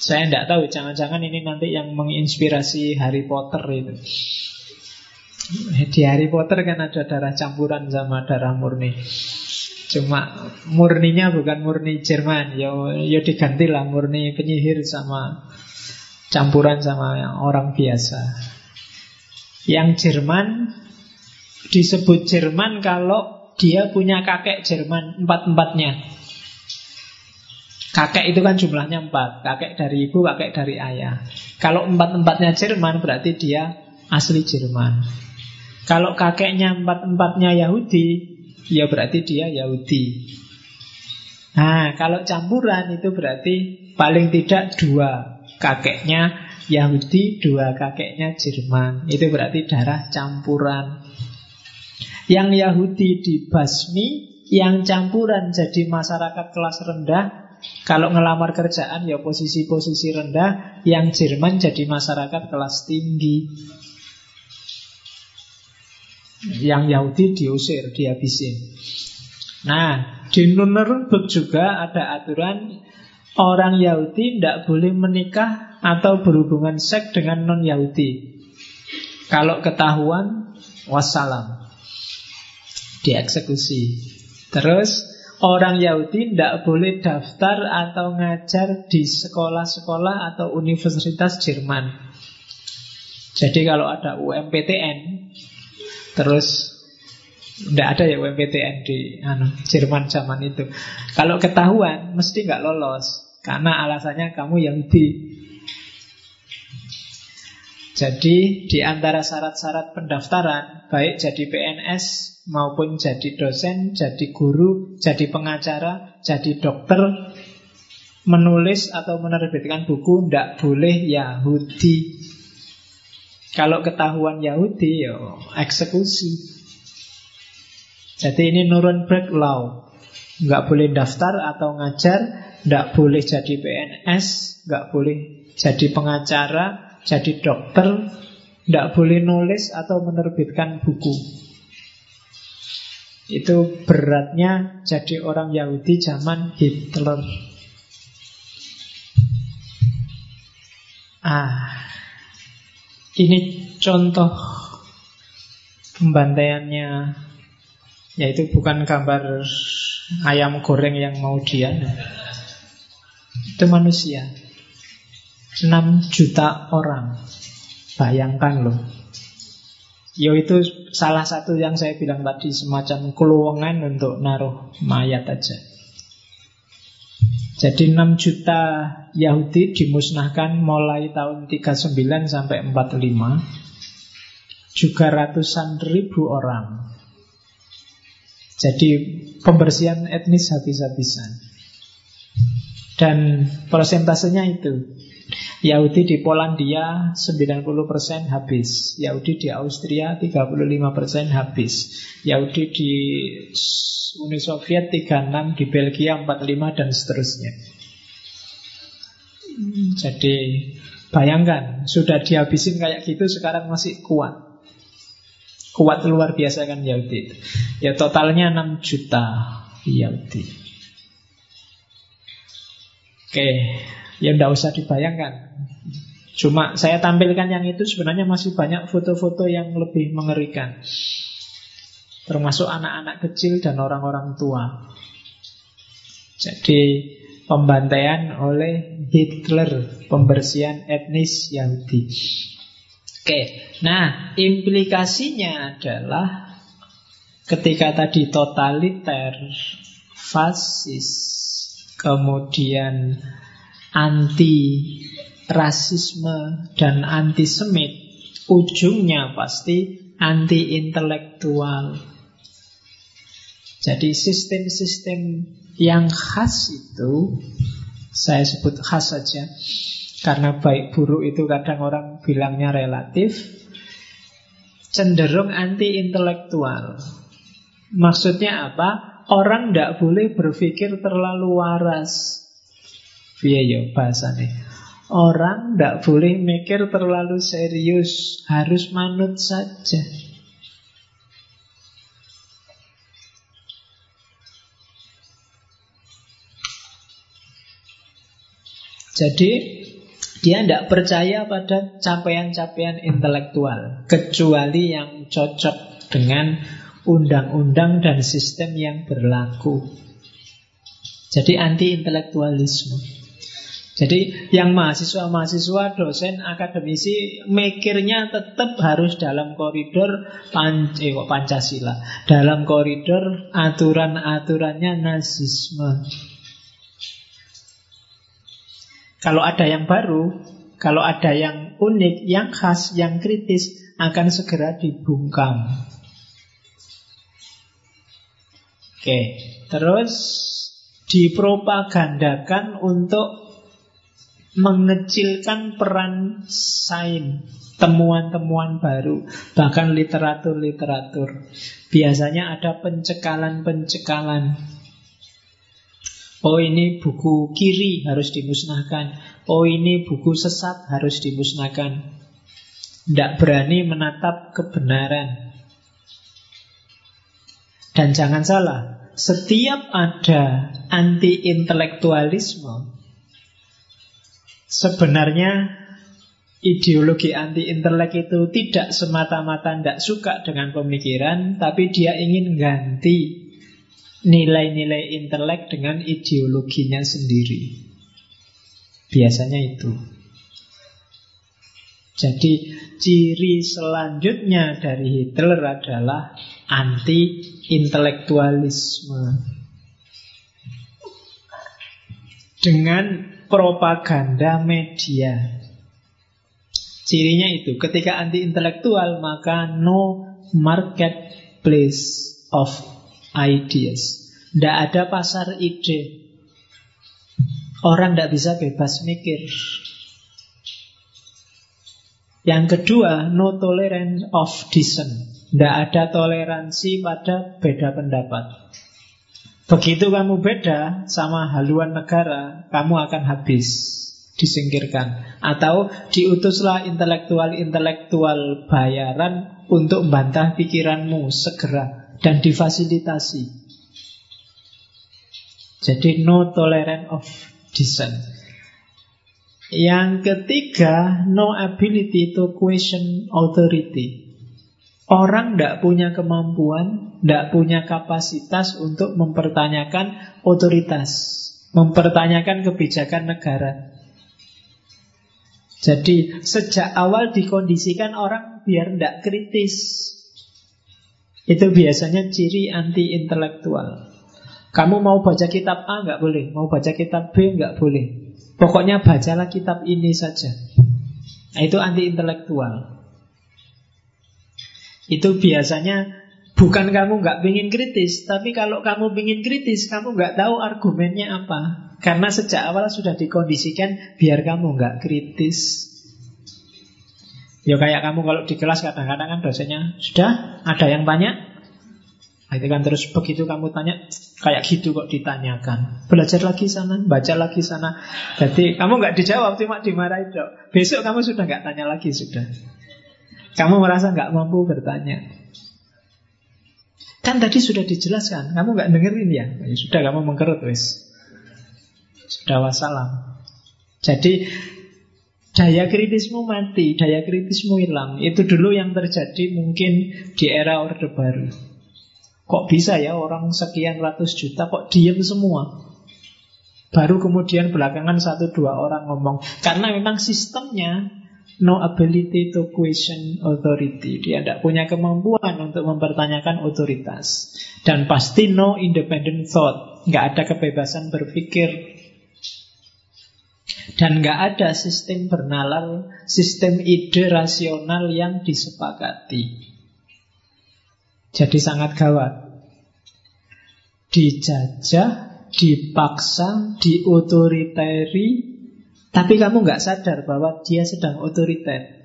Speaker 1: Saya tidak tahu, jangan-jangan ini nanti yang menginspirasi Harry Potter itu. Di Harry Potter kan ada darah campuran sama darah murni. Cuma murninya bukan murni Jerman, ya, ya digantilah murni penyihir sama campuran sama orang biasa. Yang Jerman disebut Jerman kalau dia punya kakek Jerman empat-empatnya. Kakek itu kan jumlahnya empat. Kakek dari ibu, kakek dari ayah. Kalau empat-empatnya Jerman berarti dia asli Jerman. Kalau kakeknya empat-empatnya Yahudi Ya berarti dia Yahudi. Nah kalau campuran itu berarti paling tidak dua Kakeknya Yahudi, dua kakeknya Jerman. Itu berarti darah campuran. Yang Yahudi dibasmi Yang campuran jadi masyarakat kelas rendah kalau ngelamar kerjaan ya posisi-posisi rendah Yang Jerman jadi masyarakat kelas tinggi. Yang Yahudi diusir, dihabisin. Nah, di Nuremberg juga ada aturan Orang Yahudi tidak boleh menikah atau berhubungan seks dengan non-Yahudi. Kalau ketahuan, wassalam. Dieksekusi. Terus Orang Yahudi tidak boleh daftar atau ngajar di sekolah-sekolah atau universitas Jerman. Jadi kalau ada UMPTN, terus tidak ada ya UMPTN di anu, Jerman zaman itu. Kalau ketahuan, mesti nggak lolos karena alasannya kamu Yahudi. Jadi di antara syarat-syarat pendaftaran, baik jadi PNS maupun jadi dosen, jadi guru, jadi pengacara, jadi dokter, menulis atau menerbitkan buku tidak boleh Yahudi. Kalau ketahuan Yahudi, ya eksekusi. Jadi ini Nuremberg Law. Nggak boleh daftar atau ngajar, nggak boleh jadi PNS, nggak boleh jadi pengacara, jadi dokter, nggak boleh nulis atau menerbitkan buku. Itu beratnya jadi orang Yahudi zaman Hitler. Ah, ini contoh pembantaiannya, yaitu bukan gambar ayam goreng yang mau dia, itu manusia. 6 juta orang. Bayangkan loh. Yo itu salah satu yang saya bilang tadi semacam keluangan untuk naruh mayat aja. Jadi 6 juta Yahudi dimusnahkan mulai tahun 39 sampai 45. Juga ratusan ribu orang. Jadi pembersihan etnis habis-habisan. Dan persentasenya itu Yahudi di Polandia 90% habis. Yahudi di Austria 35% habis. Yahudi di Uni Soviet 36 Di Belgia 45 dan seterusnya. Jadi bayangkan Sudah dihabisin kayak gitu Sekarang masih kuat. Kuat luar biasa kan Yahudi? Ya totalnya 6 juta Yahudi. Oke Ya tidak usah dibayangkan. Cuma saya tampilkan yang itu sebenarnya masih banyak foto-foto yang lebih mengerikan. Termasuk anak-anak kecil dan orang-orang tua. Jadi pembantaian oleh Hitler Pembersihan etnis Yahudi. Oke, nah implikasinya adalah Ketika tadi totaliter, fasis, kemudian anti rasisme dan antisemit ujungnya pasti anti intelektual. Jadi sistem-sistem yang khas itu saya sebut khas saja karena baik buruk itu kadang orang bilangnya relatif cenderung anti intelektual. Maksudnya apa? Orang tidak boleh berpikir terlalu waras Iya ya bahasanya. Orang tidak boleh mikir terlalu serius, harus manut saja. Jadi dia tidak percaya pada capaian-capaian intelektual Kecuali yang cocok dengan undang-undang dan sistem yang berlaku Jadi anti-intelektualisme jadi yang mahasiswa-mahasiswa, dosen, akademisi mikirnya tetap harus dalam koridor pan eh, Pancasila, dalam koridor aturan-aturannya nazisme. Kalau ada yang baru, kalau ada yang unik, yang khas, yang kritis akan segera dibungkam. Oke, terus dipropagandakan untuk mengecilkan peran sains, temuan-temuan baru, bahkan literatur-literatur. Biasanya ada pencekalan-pencekalan. Oh ini buku kiri harus dimusnahkan. Oh ini buku sesat harus dimusnahkan. Tidak berani menatap kebenaran. Dan jangan salah, setiap ada anti-intelektualisme Sebenarnya ideologi anti intelek itu tidak semata-mata tidak suka dengan pemikiran, tapi dia ingin ganti nilai-nilai intelek dengan ideologinya sendiri. Biasanya itu. Jadi ciri selanjutnya dari Hitler adalah anti-intelektualisme. Dengan propaganda media. Cirinya itu, ketika anti intelektual maka no marketplace of ideas. Tidak ada pasar ide. Orang tidak bisa bebas mikir. Yang kedua, no tolerance of dissent. Tidak ada toleransi pada beda pendapat. Begitu kamu beda sama haluan negara, kamu akan habis, disingkirkan. Atau diutuslah intelektual-intelektual bayaran untuk membantah pikiranmu segera dan difasilitasi. Jadi no tolerance of dissent. Yang ketiga, no ability to question authority. Orang tidak punya kemampuan, tidak punya kapasitas untuk mempertanyakan otoritas, mempertanyakan kebijakan negara. Jadi sejak awal dikondisikan orang biar tidak kritis. Itu biasanya ciri anti intelektual. Kamu mau baca kitab A nggak boleh, mau baca kitab B nggak boleh. Pokoknya bacalah kitab ini saja. Nah, itu anti intelektual. Itu biasanya bukan kamu nggak ingin kritis, tapi kalau kamu ingin kritis, kamu nggak tahu argumennya apa. Karena sejak awal sudah dikondisikan biar kamu nggak kritis. Ya kayak kamu kalau di kelas kadang-kadang kan dosennya sudah ada yang tanya, nah, itu kan terus begitu kamu tanya kayak gitu kok ditanyakan. Belajar lagi sana, baca lagi sana. Jadi kamu nggak dijawab cuma dimarahin dok. Besok kamu sudah nggak tanya lagi sudah. Kamu merasa nggak mampu bertanya. Kan tadi sudah dijelaskan, kamu nggak dengerin ya? ya sudah kamu mengkerut wis. Sudah wassalam. Jadi daya kritismu mati, daya kritismu hilang. Itu dulu yang terjadi mungkin di era Orde Baru. Kok bisa ya orang sekian ratus juta kok diem semua? Baru kemudian belakangan satu dua orang ngomong. Karena memang sistemnya no ability to question authority. Dia tidak punya kemampuan untuk mempertanyakan otoritas. Dan pasti no independent thought. Nggak ada kebebasan berpikir dan nggak ada sistem bernalar, sistem ide rasional yang disepakati. Jadi sangat gawat. Dijajah, dipaksa, diotoriteri, tapi kamu nggak sadar bahwa dia sedang otoriter.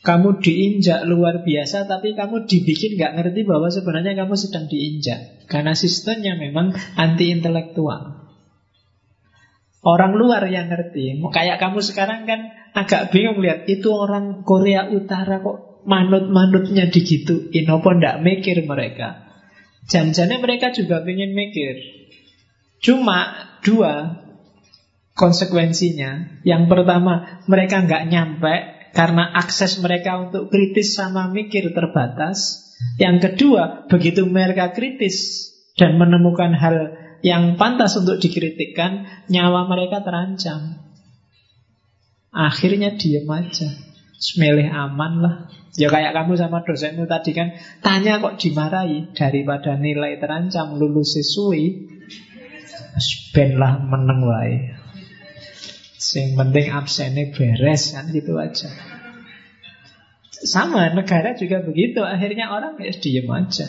Speaker 1: Kamu diinjak luar biasa, tapi kamu dibikin nggak ngerti bahwa sebenarnya kamu sedang diinjak. Karena sistemnya memang anti intelektual. Orang luar yang ngerti. Kayak kamu sekarang kan agak bingung lihat itu orang Korea Utara kok manut-manutnya digituin apa ndak mikir mereka. Janjane mereka juga pengen mikir. Cuma dua konsekuensinya. Yang pertama, mereka nggak nyampe karena akses mereka untuk kritis sama mikir terbatas. Yang kedua, begitu mereka kritis dan menemukan hal yang pantas untuk dikritikkan, nyawa mereka terancam. Akhirnya diem aja. Semelih aman lah. Ya kayak kamu sama dosenmu tadi kan Tanya kok dimarahi Daripada nilai terancam lulus sesuai Ben lah meneng Sing penting absennya beres kan gitu aja Sama negara juga begitu Akhirnya orang ya diem aja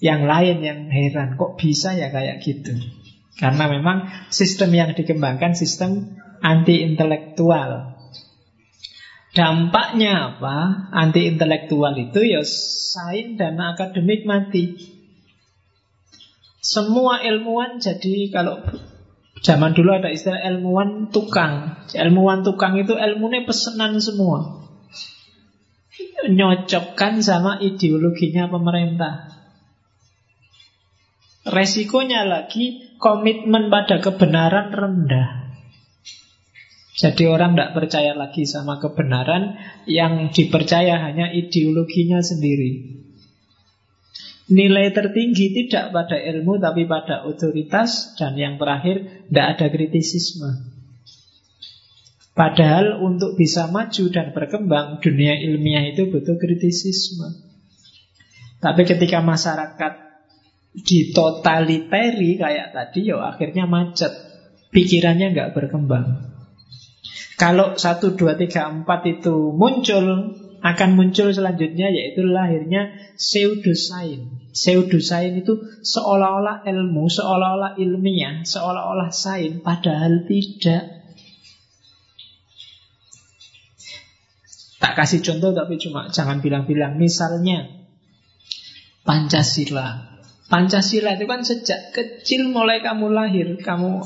Speaker 1: yang lain yang heran, kok bisa ya kayak gitu? Karena memang sistem yang dikembangkan sistem anti-intelektual. Dampaknya apa? Anti-intelektual itu ya sain dan akademik mati. Semua ilmuwan jadi kalau zaman dulu ada istilah ilmuwan tukang. Ilmuwan tukang itu ilmunya pesenan semua. Nyocokkan sama ideologinya pemerintah. Resikonya lagi komitmen pada kebenaran rendah. Jadi orang tidak percaya lagi sama kebenaran Yang dipercaya hanya ideologinya sendiri Nilai tertinggi tidak pada ilmu Tapi pada otoritas Dan yang terakhir Tidak ada kritisisme Padahal untuk bisa maju dan berkembang Dunia ilmiah itu butuh kritisisme Tapi ketika masyarakat ditotaliteri kayak tadi, ya akhirnya macet. Pikirannya nggak berkembang. Kalau satu dua tiga empat itu muncul, akan muncul selanjutnya yaitu lahirnya pseudosain. Pseudosain itu seolah-olah ilmu, seolah-olah ilmiah, seolah-olah sain, padahal tidak. Tak kasih contoh tapi cuma jangan bilang-bilang. Misalnya Pancasila. Pancasila itu kan sejak kecil mulai kamu lahir, kamu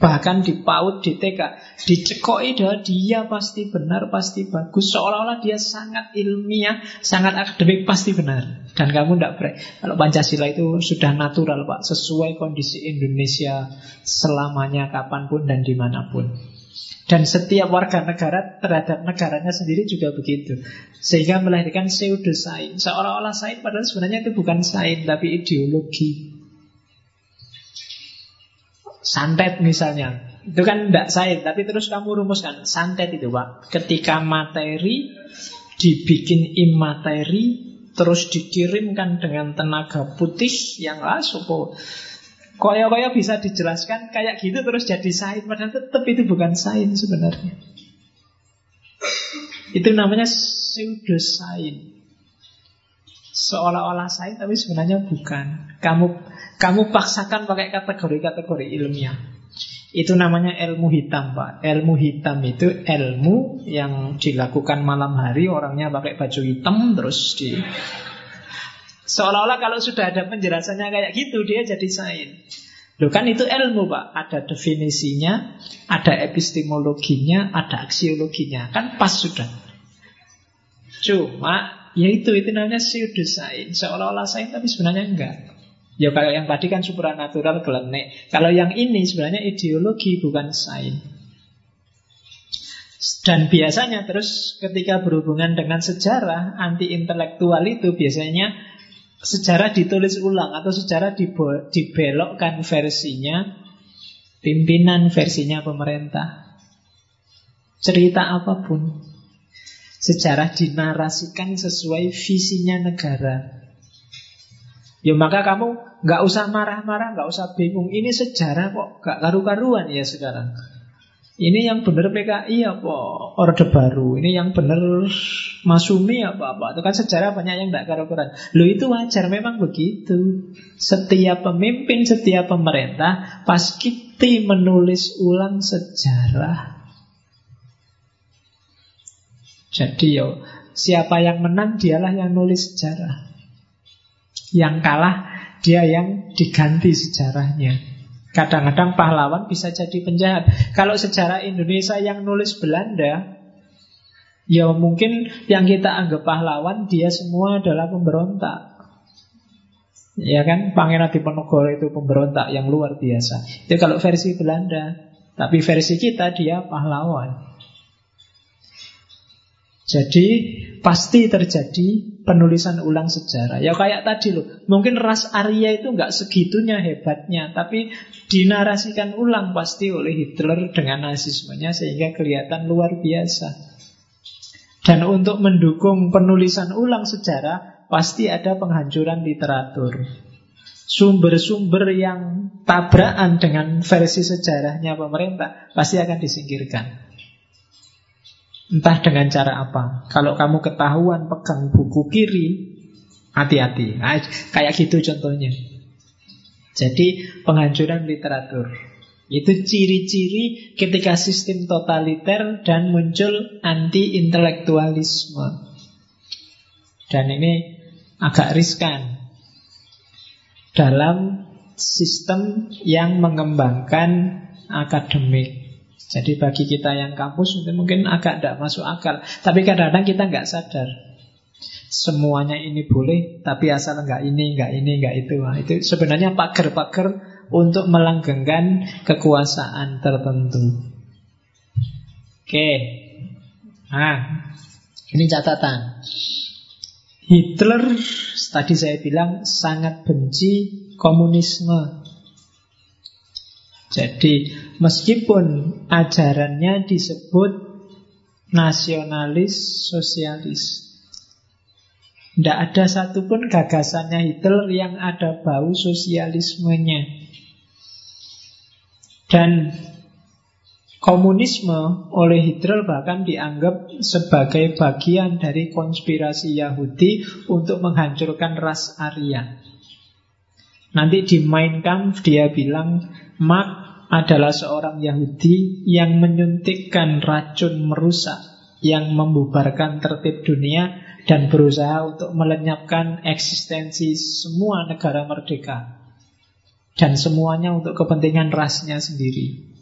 Speaker 1: bahkan di PAUD, di TK, dicekoi bahwa dia pasti benar, pasti bagus, seolah-olah dia sangat ilmiah, sangat akademik, pasti benar. Dan kamu tidak ber Kalau Pancasila itu sudah natural, Pak, sesuai kondisi Indonesia selamanya, kapan pun dan di mana pun. Dan setiap warga negara terhadap negaranya sendiri juga begitu. Sehingga melahirkan pseudosain. Seolah-olah sain padahal sebenarnya itu bukan sain tapi ideologi. Santet misalnya. Itu kan tidak sain, tapi terus kamu rumuskan. Santet itu Pak. Ketika materi dibikin imateri, terus dikirimkan dengan tenaga putih yang lah Koyo-koyo bisa dijelaskan kayak gitu terus jadi sain Padahal tetap itu bukan sain sebenarnya. Itu namanya pseudosain Seolah-olah sain tapi sebenarnya bukan. Kamu kamu paksakan pakai kategori-kategori ilmiah. Itu namanya ilmu hitam Pak. Ilmu hitam itu ilmu yang dilakukan malam hari Orangnya pakai baju hitam terus di Seolah-olah kalau sudah ada penjelasannya kayak gitu Dia jadi sain. Loh kan itu ilmu pak. Ada definisinya Ada epistemologinya Ada aksiologinya. Kan pas sudah. Cuma Ya itu, itu namanya pseudosain. Seolah-olah sain tapi sebenarnya enggak. Ya kalau yang tadi kan supranatural gelenek. Kalau yang ini sebenarnya ideologi bukan sain. Dan biasanya terus ketika berhubungan dengan sejarah anti intelektual itu biasanya sejarah ditulis ulang atau sejarah dibelokkan versinya pimpinan versinya pemerintah. Cerita apa pun. Sejarah dinarasikan sesuai visinya negara. Ya maka kamu nggak usah marah-marah, nggak usah bingung. Ini sejarah kok gak karu-karuan ya sekarang. Ini yang benar PKI apa? Orde Baru. Ini yang benar Masumi apa-apa Itu kan sejarah banyak yang tidak karuan Lo itu wajar memang begitu. Setiap pemimpin, setiap pemerintah Pas kita menulis ulang sejarah. Jadi yo Siapa yang menang dialah yang nulis sejarah. Yang kalah dia yang diganti sejarahnya Kadang-kadang pahlawan bisa jadi penjahat. Kalau sejarah Indonesia yang nulis Belanda, ya mungkin yang kita anggap pahlawan dia semua adalah pemberontak. Ya kan, Pangeran Diponegoro itu pemberontak yang luar biasa. Itu kalau versi Belanda. Tapi versi kita dia pahlawan. Jadi pasti terjadi penulisan ulang sejarah. Ya kayak tadi loh, mungkin ras Arya itu nggak segitunya hebatnya, tapi dinarasikan ulang pasti oleh Hitler dengan nazismenya sehingga kelihatan luar biasa. Dan untuk mendukung penulisan ulang sejarah, pasti ada penghancuran literatur. Sumber-sumber yang tabrakan dengan versi sejarahnya pemerintah pasti akan disingkirkan. Entah dengan cara apa. Kalau kamu ketahuan pegang buku kiri, hati-hati. Nah, kayak gitu contohnya. Jadi penghancuran literatur. Itu ciri-ciri ketika sistem totaliter dan muncul anti-intelektualisme. Dan ini agak riskan dalam sistem yang mengembangkan akademik. Jadi bagi kita yang kampus mungkin agak tidak masuk akal. Tapi kadang-kadang kita nggak sadar. Semuanya ini boleh, tapi asal nggak ini, nggak ini, nggak itu. Nah, itu sebenarnya pagar-pagar untuk melanggengkan kekuasaan tertentu. Oke. Nah, ini catatan. Hitler tadi saya bilang sangat benci komunisme. Jadi meskipun ajarannya disebut nasionalis sosialis, tidak ada satupun gagasannya Hitler yang ada bau sosialismenya. Dan komunisme oleh Hitler bahkan dianggap sebagai bagian dari konspirasi Yahudi untuk menghancurkan ras Arya. Nanti di Mein Kampf dia bilang Mark adalah seorang Yahudi yang menyuntikkan racun merusak yang membubarkan tertib dunia dan berusaha untuk melenyapkan eksistensi semua negara merdeka dan semuanya untuk kepentingan rasnya sendiri.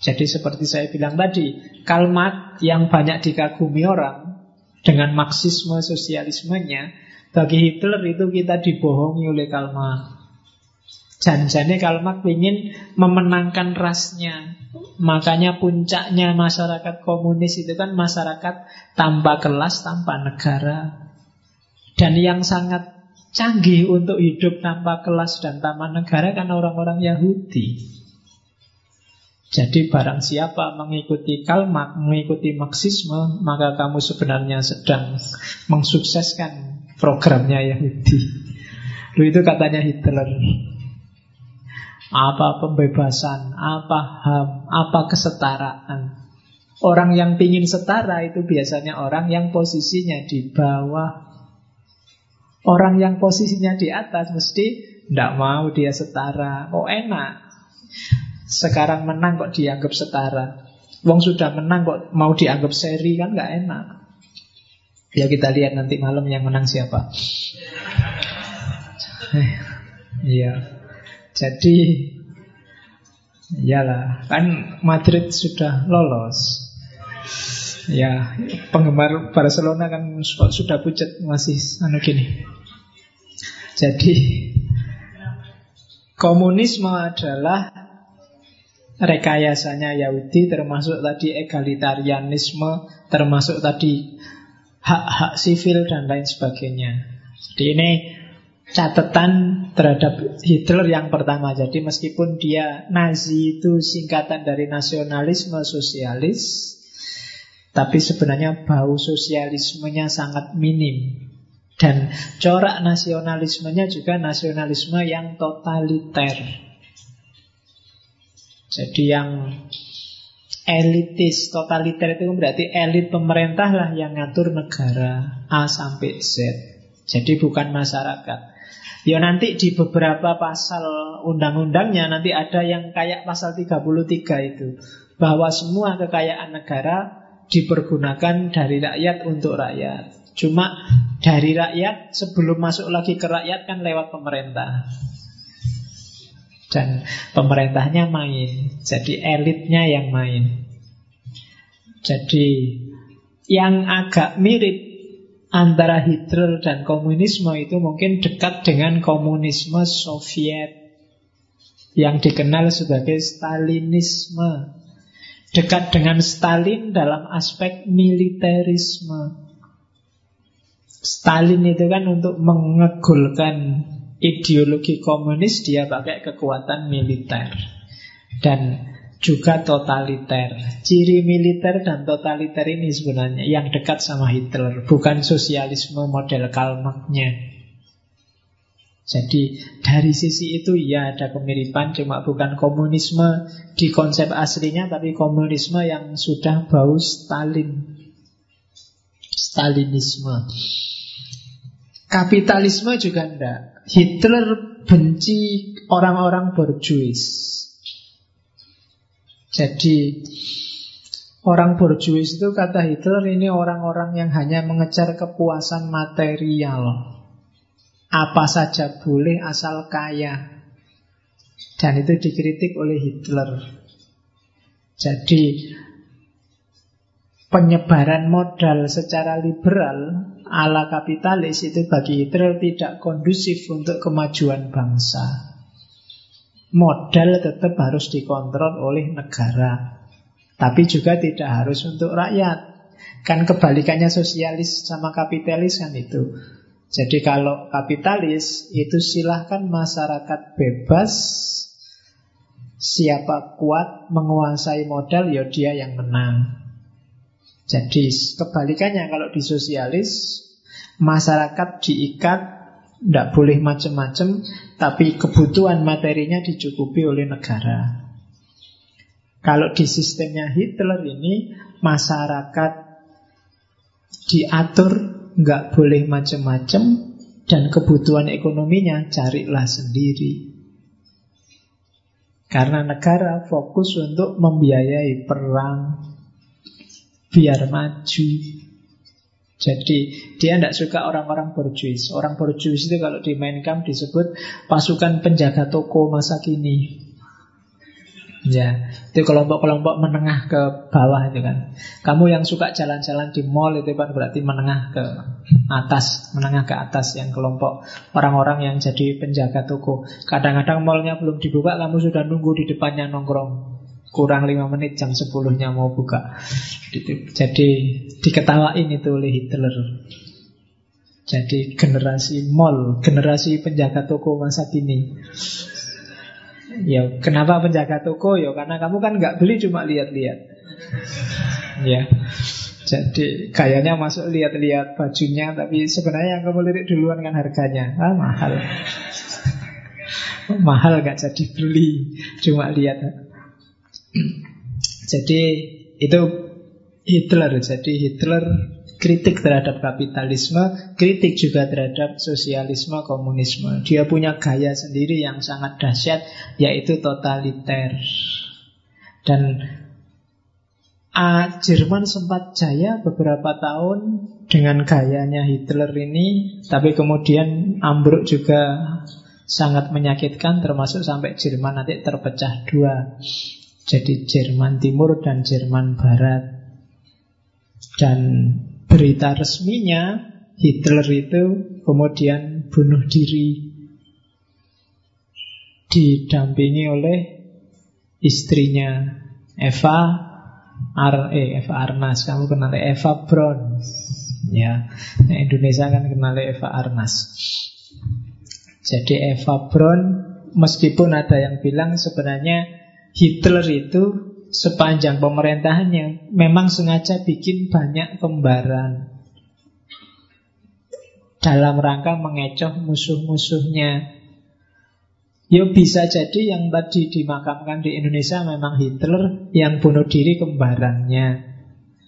Speaker 1: Jadi seperti saya bilang tadi, kalimat yang banyak dikagumi orang dengan marxisme sosialismenya, bagi Hitler itu kita dibohongi oleh kalimat. Kalau mak ingin memenangkan rasnya. Makanya puncaknya masyarakat komunis itu kan masyarakat tanpa kelas, tanpa negara. Dan yang sangat canggih untuk hidup tanpa kelas dan tanpa negara kan orang-orang Yahudi. Jadi barang siapa mengikuti kalmak, mengikuti Marxisme, maka kamu sebenarnya sedang mensukseskan programnya Yahudi. Lu itu katanya Hitler. Apa pembebasan, apa HAM, apa kesetaraan. Orang yang ingin setara itu biasanya orang yang posisinya di bawah. Orang yang posisinya di atas mesti tidak mau dia setara. Oh enak. Sekarang menang kok dianggap setara. Wong sudah menang kok mau dianggap seri kan nggak enak. Ya kita lihat nanti malam yang menang siapa. Eh, iya. Jadi iyalah, kan Madrid sudah lolos. Ya, penggemar Barcelona kan sudah pucat masih anu gini. Jadi komunisme adalah rekayasanya Yahudi termasuk tadi egalitarianisme termasuk tadi hak-hak sivil dan lain sebagainya. Jadi ini catatan terhadap Hitler yang pertama. Jadi meskipun dia Nazi itu singkatan dari nasionalisme sosialis, tapi sebenarnya bau sosialismenya sangat minim. Dan corak nasionalismenya juga nasionalisme yang totaliter. Jadi yang elitis, totaliter itu berarti elit pemerintah lah yang ngatur negara A sampai Z. Jadi bukan masyarakat. Ya nanti di beberapa pasal undang-undangnya nanti ada yang kayak pasal 33 itu. Bahwa semua kekayaan negara dipergunakan dari rakyat untuk rakyat. Cuma dari rakyat sebelum masuk lagi ke rakyat kan lewat pemerintah. Dan pemerintahnya main Jadi elitnya yang main Jadi Yang agak mirip Antara Hitler dan komunisme itu Mungkin dekat dengan komunisme Soviet Yang dikenal sebagai Stalinisme. Dekat dengan Stalin dalam aspek militerisme. Stalin itu kan untuk mengegulkan ideologi komunis dia pakai kekuatan militer. Dan juga totaliter. Ciri militer dan totaliter ini sebenarnya yang dekat sama Hitler, bukan sosialisme model Karl Jadi dari sisi itu ya ada kemiripan Cuma bukan komunisme di konsep aslinya Tapi komunisme yang sudah bau Stalin Stalinisme Kapitalisme juga enggak Hitler benci orang-orang borjuis. Jadi orang borjuis itu kata Hitler ini orang-orang yang hanya mengejar kepuasan material. Apa saja boleh asal kaya. Dan itu dikritik oleh Hitler. Jadi penyebaran modal secara liberal ala kapitalis itu bagi Hitler tidak kondusif untuk kemajuan bangsa. Modal tetap harus dikontrol oleh negara. Tapi juga tidak harus untuk rakyat. Kan kebalikannya sosialis sama kapitalis kan itu. Jadi kalau kapitalis itu silahkan masyarakat bebas Siapa kuat menguasai modal ya dia yang menang jadi kebalikannya kalau di sosialis masyarakat diikat tidak boleh macam-macam tapi kebutuhan materinya dicukupi oleh negara. Kalau di sistemnya Hitler ini masyarakat diatur nggak boleh macam-macam dan kebutuhan ekonominya carilah sendiri. Karena negara fokus untuk membiayai perang, biar maju. Jadi dia tidak suka orang-orang borjuis. Orang borjuis itu kalau di main camp disebut pasukan penjaga toko masa kini. Ya, itu kelompok-kelompok menengah ke bawah itu kan. Kamu yang suka jalan-jalan di mall itu kan berarti menengah ke atas, menengah ke atas yang kelompok orang-orang yang jadi penjaga toko. Kadang-kadang mallnya belum dibuka, kamu sudah nunggu di depannya nongkrong. Kurang lima menit jam sepuluhnya mau buka. Jadi diketawain itu oleh Hitler. Jadi generasi mall, generasi penjaga toko masa kini. Ya, kenapa penjaga toko? Ya, karena kamu kan nggak beli cuma lihat-lihat. ya. Jadi kayaknya masuk lihat-lihat bajunya, tapi sebenarnya yang kamu lirik duluan kan harganya. Ah, mahal. mahal nggak jadi beli, cuma lihat. Jadi itu Hitler. Jadi Hitler kritik terhadap kapitalisme, kritik juga terhadap sosialisme, komunisme. Dia punya gaya sendiri yang sangat dahsyat, yaitu totaliter. Dan A, Jerman sempat jaya beberapa tahun dengan gayanya Hitler ini, tapi kemudian ambruk juga sangat menyakitkan, termasuk sampai Jerman nanti terpecah dua. Jadi Jerman Timur dan Jerman Barat. Dan berita resminya Hitler itu kemudian bunuh diri. Didampingi oleh istrinya Eva Ar eh, Eva Arnas. Kamu kenal Eva Braun? Ya Indonesia kan kenal Eva Arnas. Jadi Eva Braun meskipun ada yang bilang sebenarnya Hitler itu sepanjang pemerintahannya memang sengaja bikin banyak kembaran dalam rangka mengecoh musuh-musuhnya. Ya bisa jadi yang tadi dimakamkan di Indonesia memang Hitler yang bunuh diri kembarannya.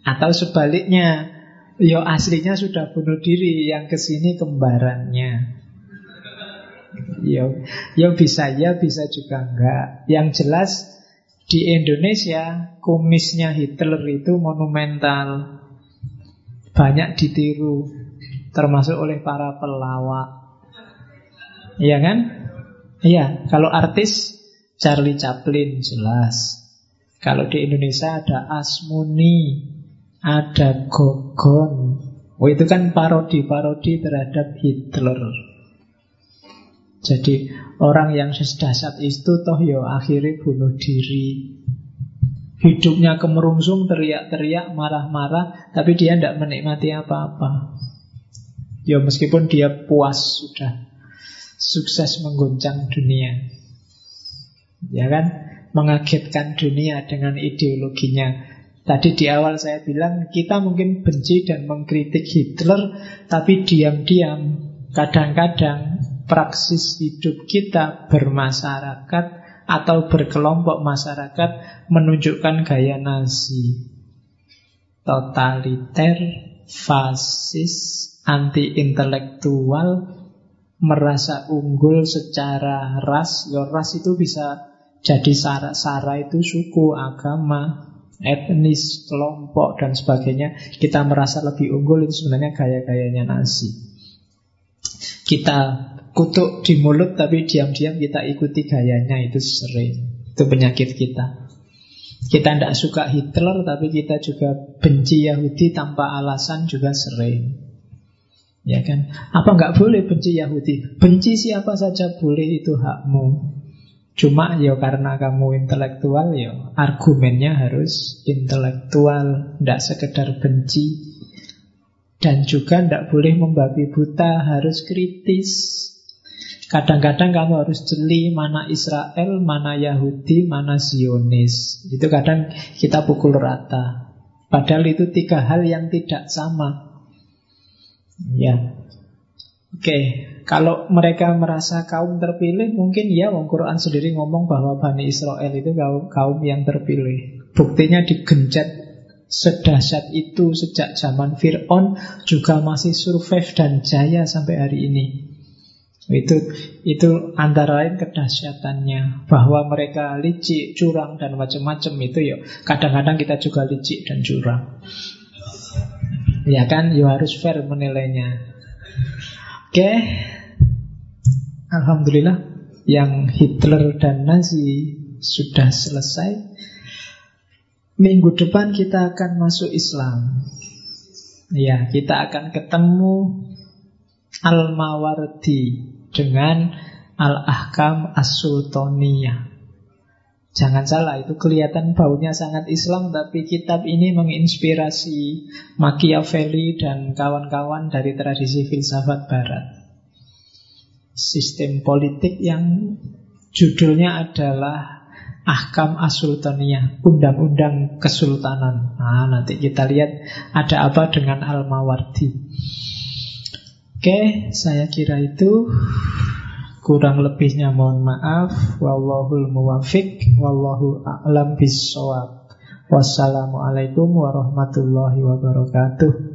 Speaker 1: Atau sebaliknya, ya aslinya sudah bunuh diri yang ke sini kembarannya. Ya, ya bisa ya bisa juga enggak. Yang jelas di Indonesia, kumisnya Hitler itu monumental. Banyak ditiru, termasuk oleh para pelawak. Iya kan? Iya, kalau artis Charlie Chaplin jelas. Kalau di Indonesia ada Asmuni, ada Gogon. Oh itu kan parodi-parodi terhadap Hitler. Jadi orang yang sedasat itu toh yo ya akhirnya bunuh diri. Hidupnya kemerungsung, teriak-teriak, marah-marah, tapi dia tidak menikmati apa-apa. Ya meskipun dia puas sudah sukses mengguncang dunia. Ya kan? Mengagetkan dunia dengan ideologinya. Tadi di awal saya bilang kita mungkin benci dan mengkritik Hitler, tapi diam-diam kadang-kadang praksis hidup kita bermasyarakat atau berkelompok masyarakat menunjukkan gaya Nazi. Totaliter, fasis, anti-intelektual, merasa unggul secara ras. Ya ras itu bisa jadi sara, sara itu suku, agama, etnis, kelompok, dan sebagainya. Kita merasa lebih unggul itu sebenarnya gaya-gayanya Nazi. Kita kutuk di mulut tapi diam-diam kita ikuti gayanya itu sering. Itu penyakit kita. Kita tidak suka Hitler tapi kita juga benci Yahudi tanpa alasan juga sering. Ya kan? Apa nggak boleh benci Yahudi? Benci siapa saja boleh itu hakmu. Cuma ya karena kamu intelektual ya argumennya harus intelektual, tidak sekedar benci. Dan juga tidak boleh membabi buta, harus kritis. Kadang-kadang kamu harus jeli mana Israel, mana Yahudi, mana Zionis. Itu kadang kita pukul rata. Padahal itu tiga hal yang tidak sama. Ya. Oke, kalau mereka merasa kaum terpilih, mungkin ya Wong Quran sendiri ngomong bahwa Bani Israel itu kaum, kaum yang terpilih. Buktinya digenjat sedahsyat itu sejak zaman Fir'aun juga masih survive dan jaya sampai hari ini. Itu itu antara lain kedahsyatannya bahwa mereka licik, curang dan macam-macam itu ya. Kadang-kadang kita juga licik dan curang. Ya kan, ya harus fair menilainya. Oke. Alhamdulillah yang Hitler dan Nazi sudah selesai. Minggu depan kita akan masuk Islam. Ya, kita akan ketemu Al-Mawardi dengan Al-Ahkam As-Sultaniyah. Jangan salah, itu kelihatan baunya sangat Islam, tapi kitab ini menginspirasi Machiavelli dan kawan-kawan dari tradisi filsafat Barat. Sistem politik yang judulnya adalah Ahkam Asultaniyah, Undang-Undang Kesultanan. Nah, nanti kita lihat ada apa dengan Al-Mawardi. Oke, saya kira itu. Kurang lebihnya mohon maaf. Wallahul muwafiq. Wallahu a'lam bisawab. Wassalamualaikum warahmatullahi wabarakatuh.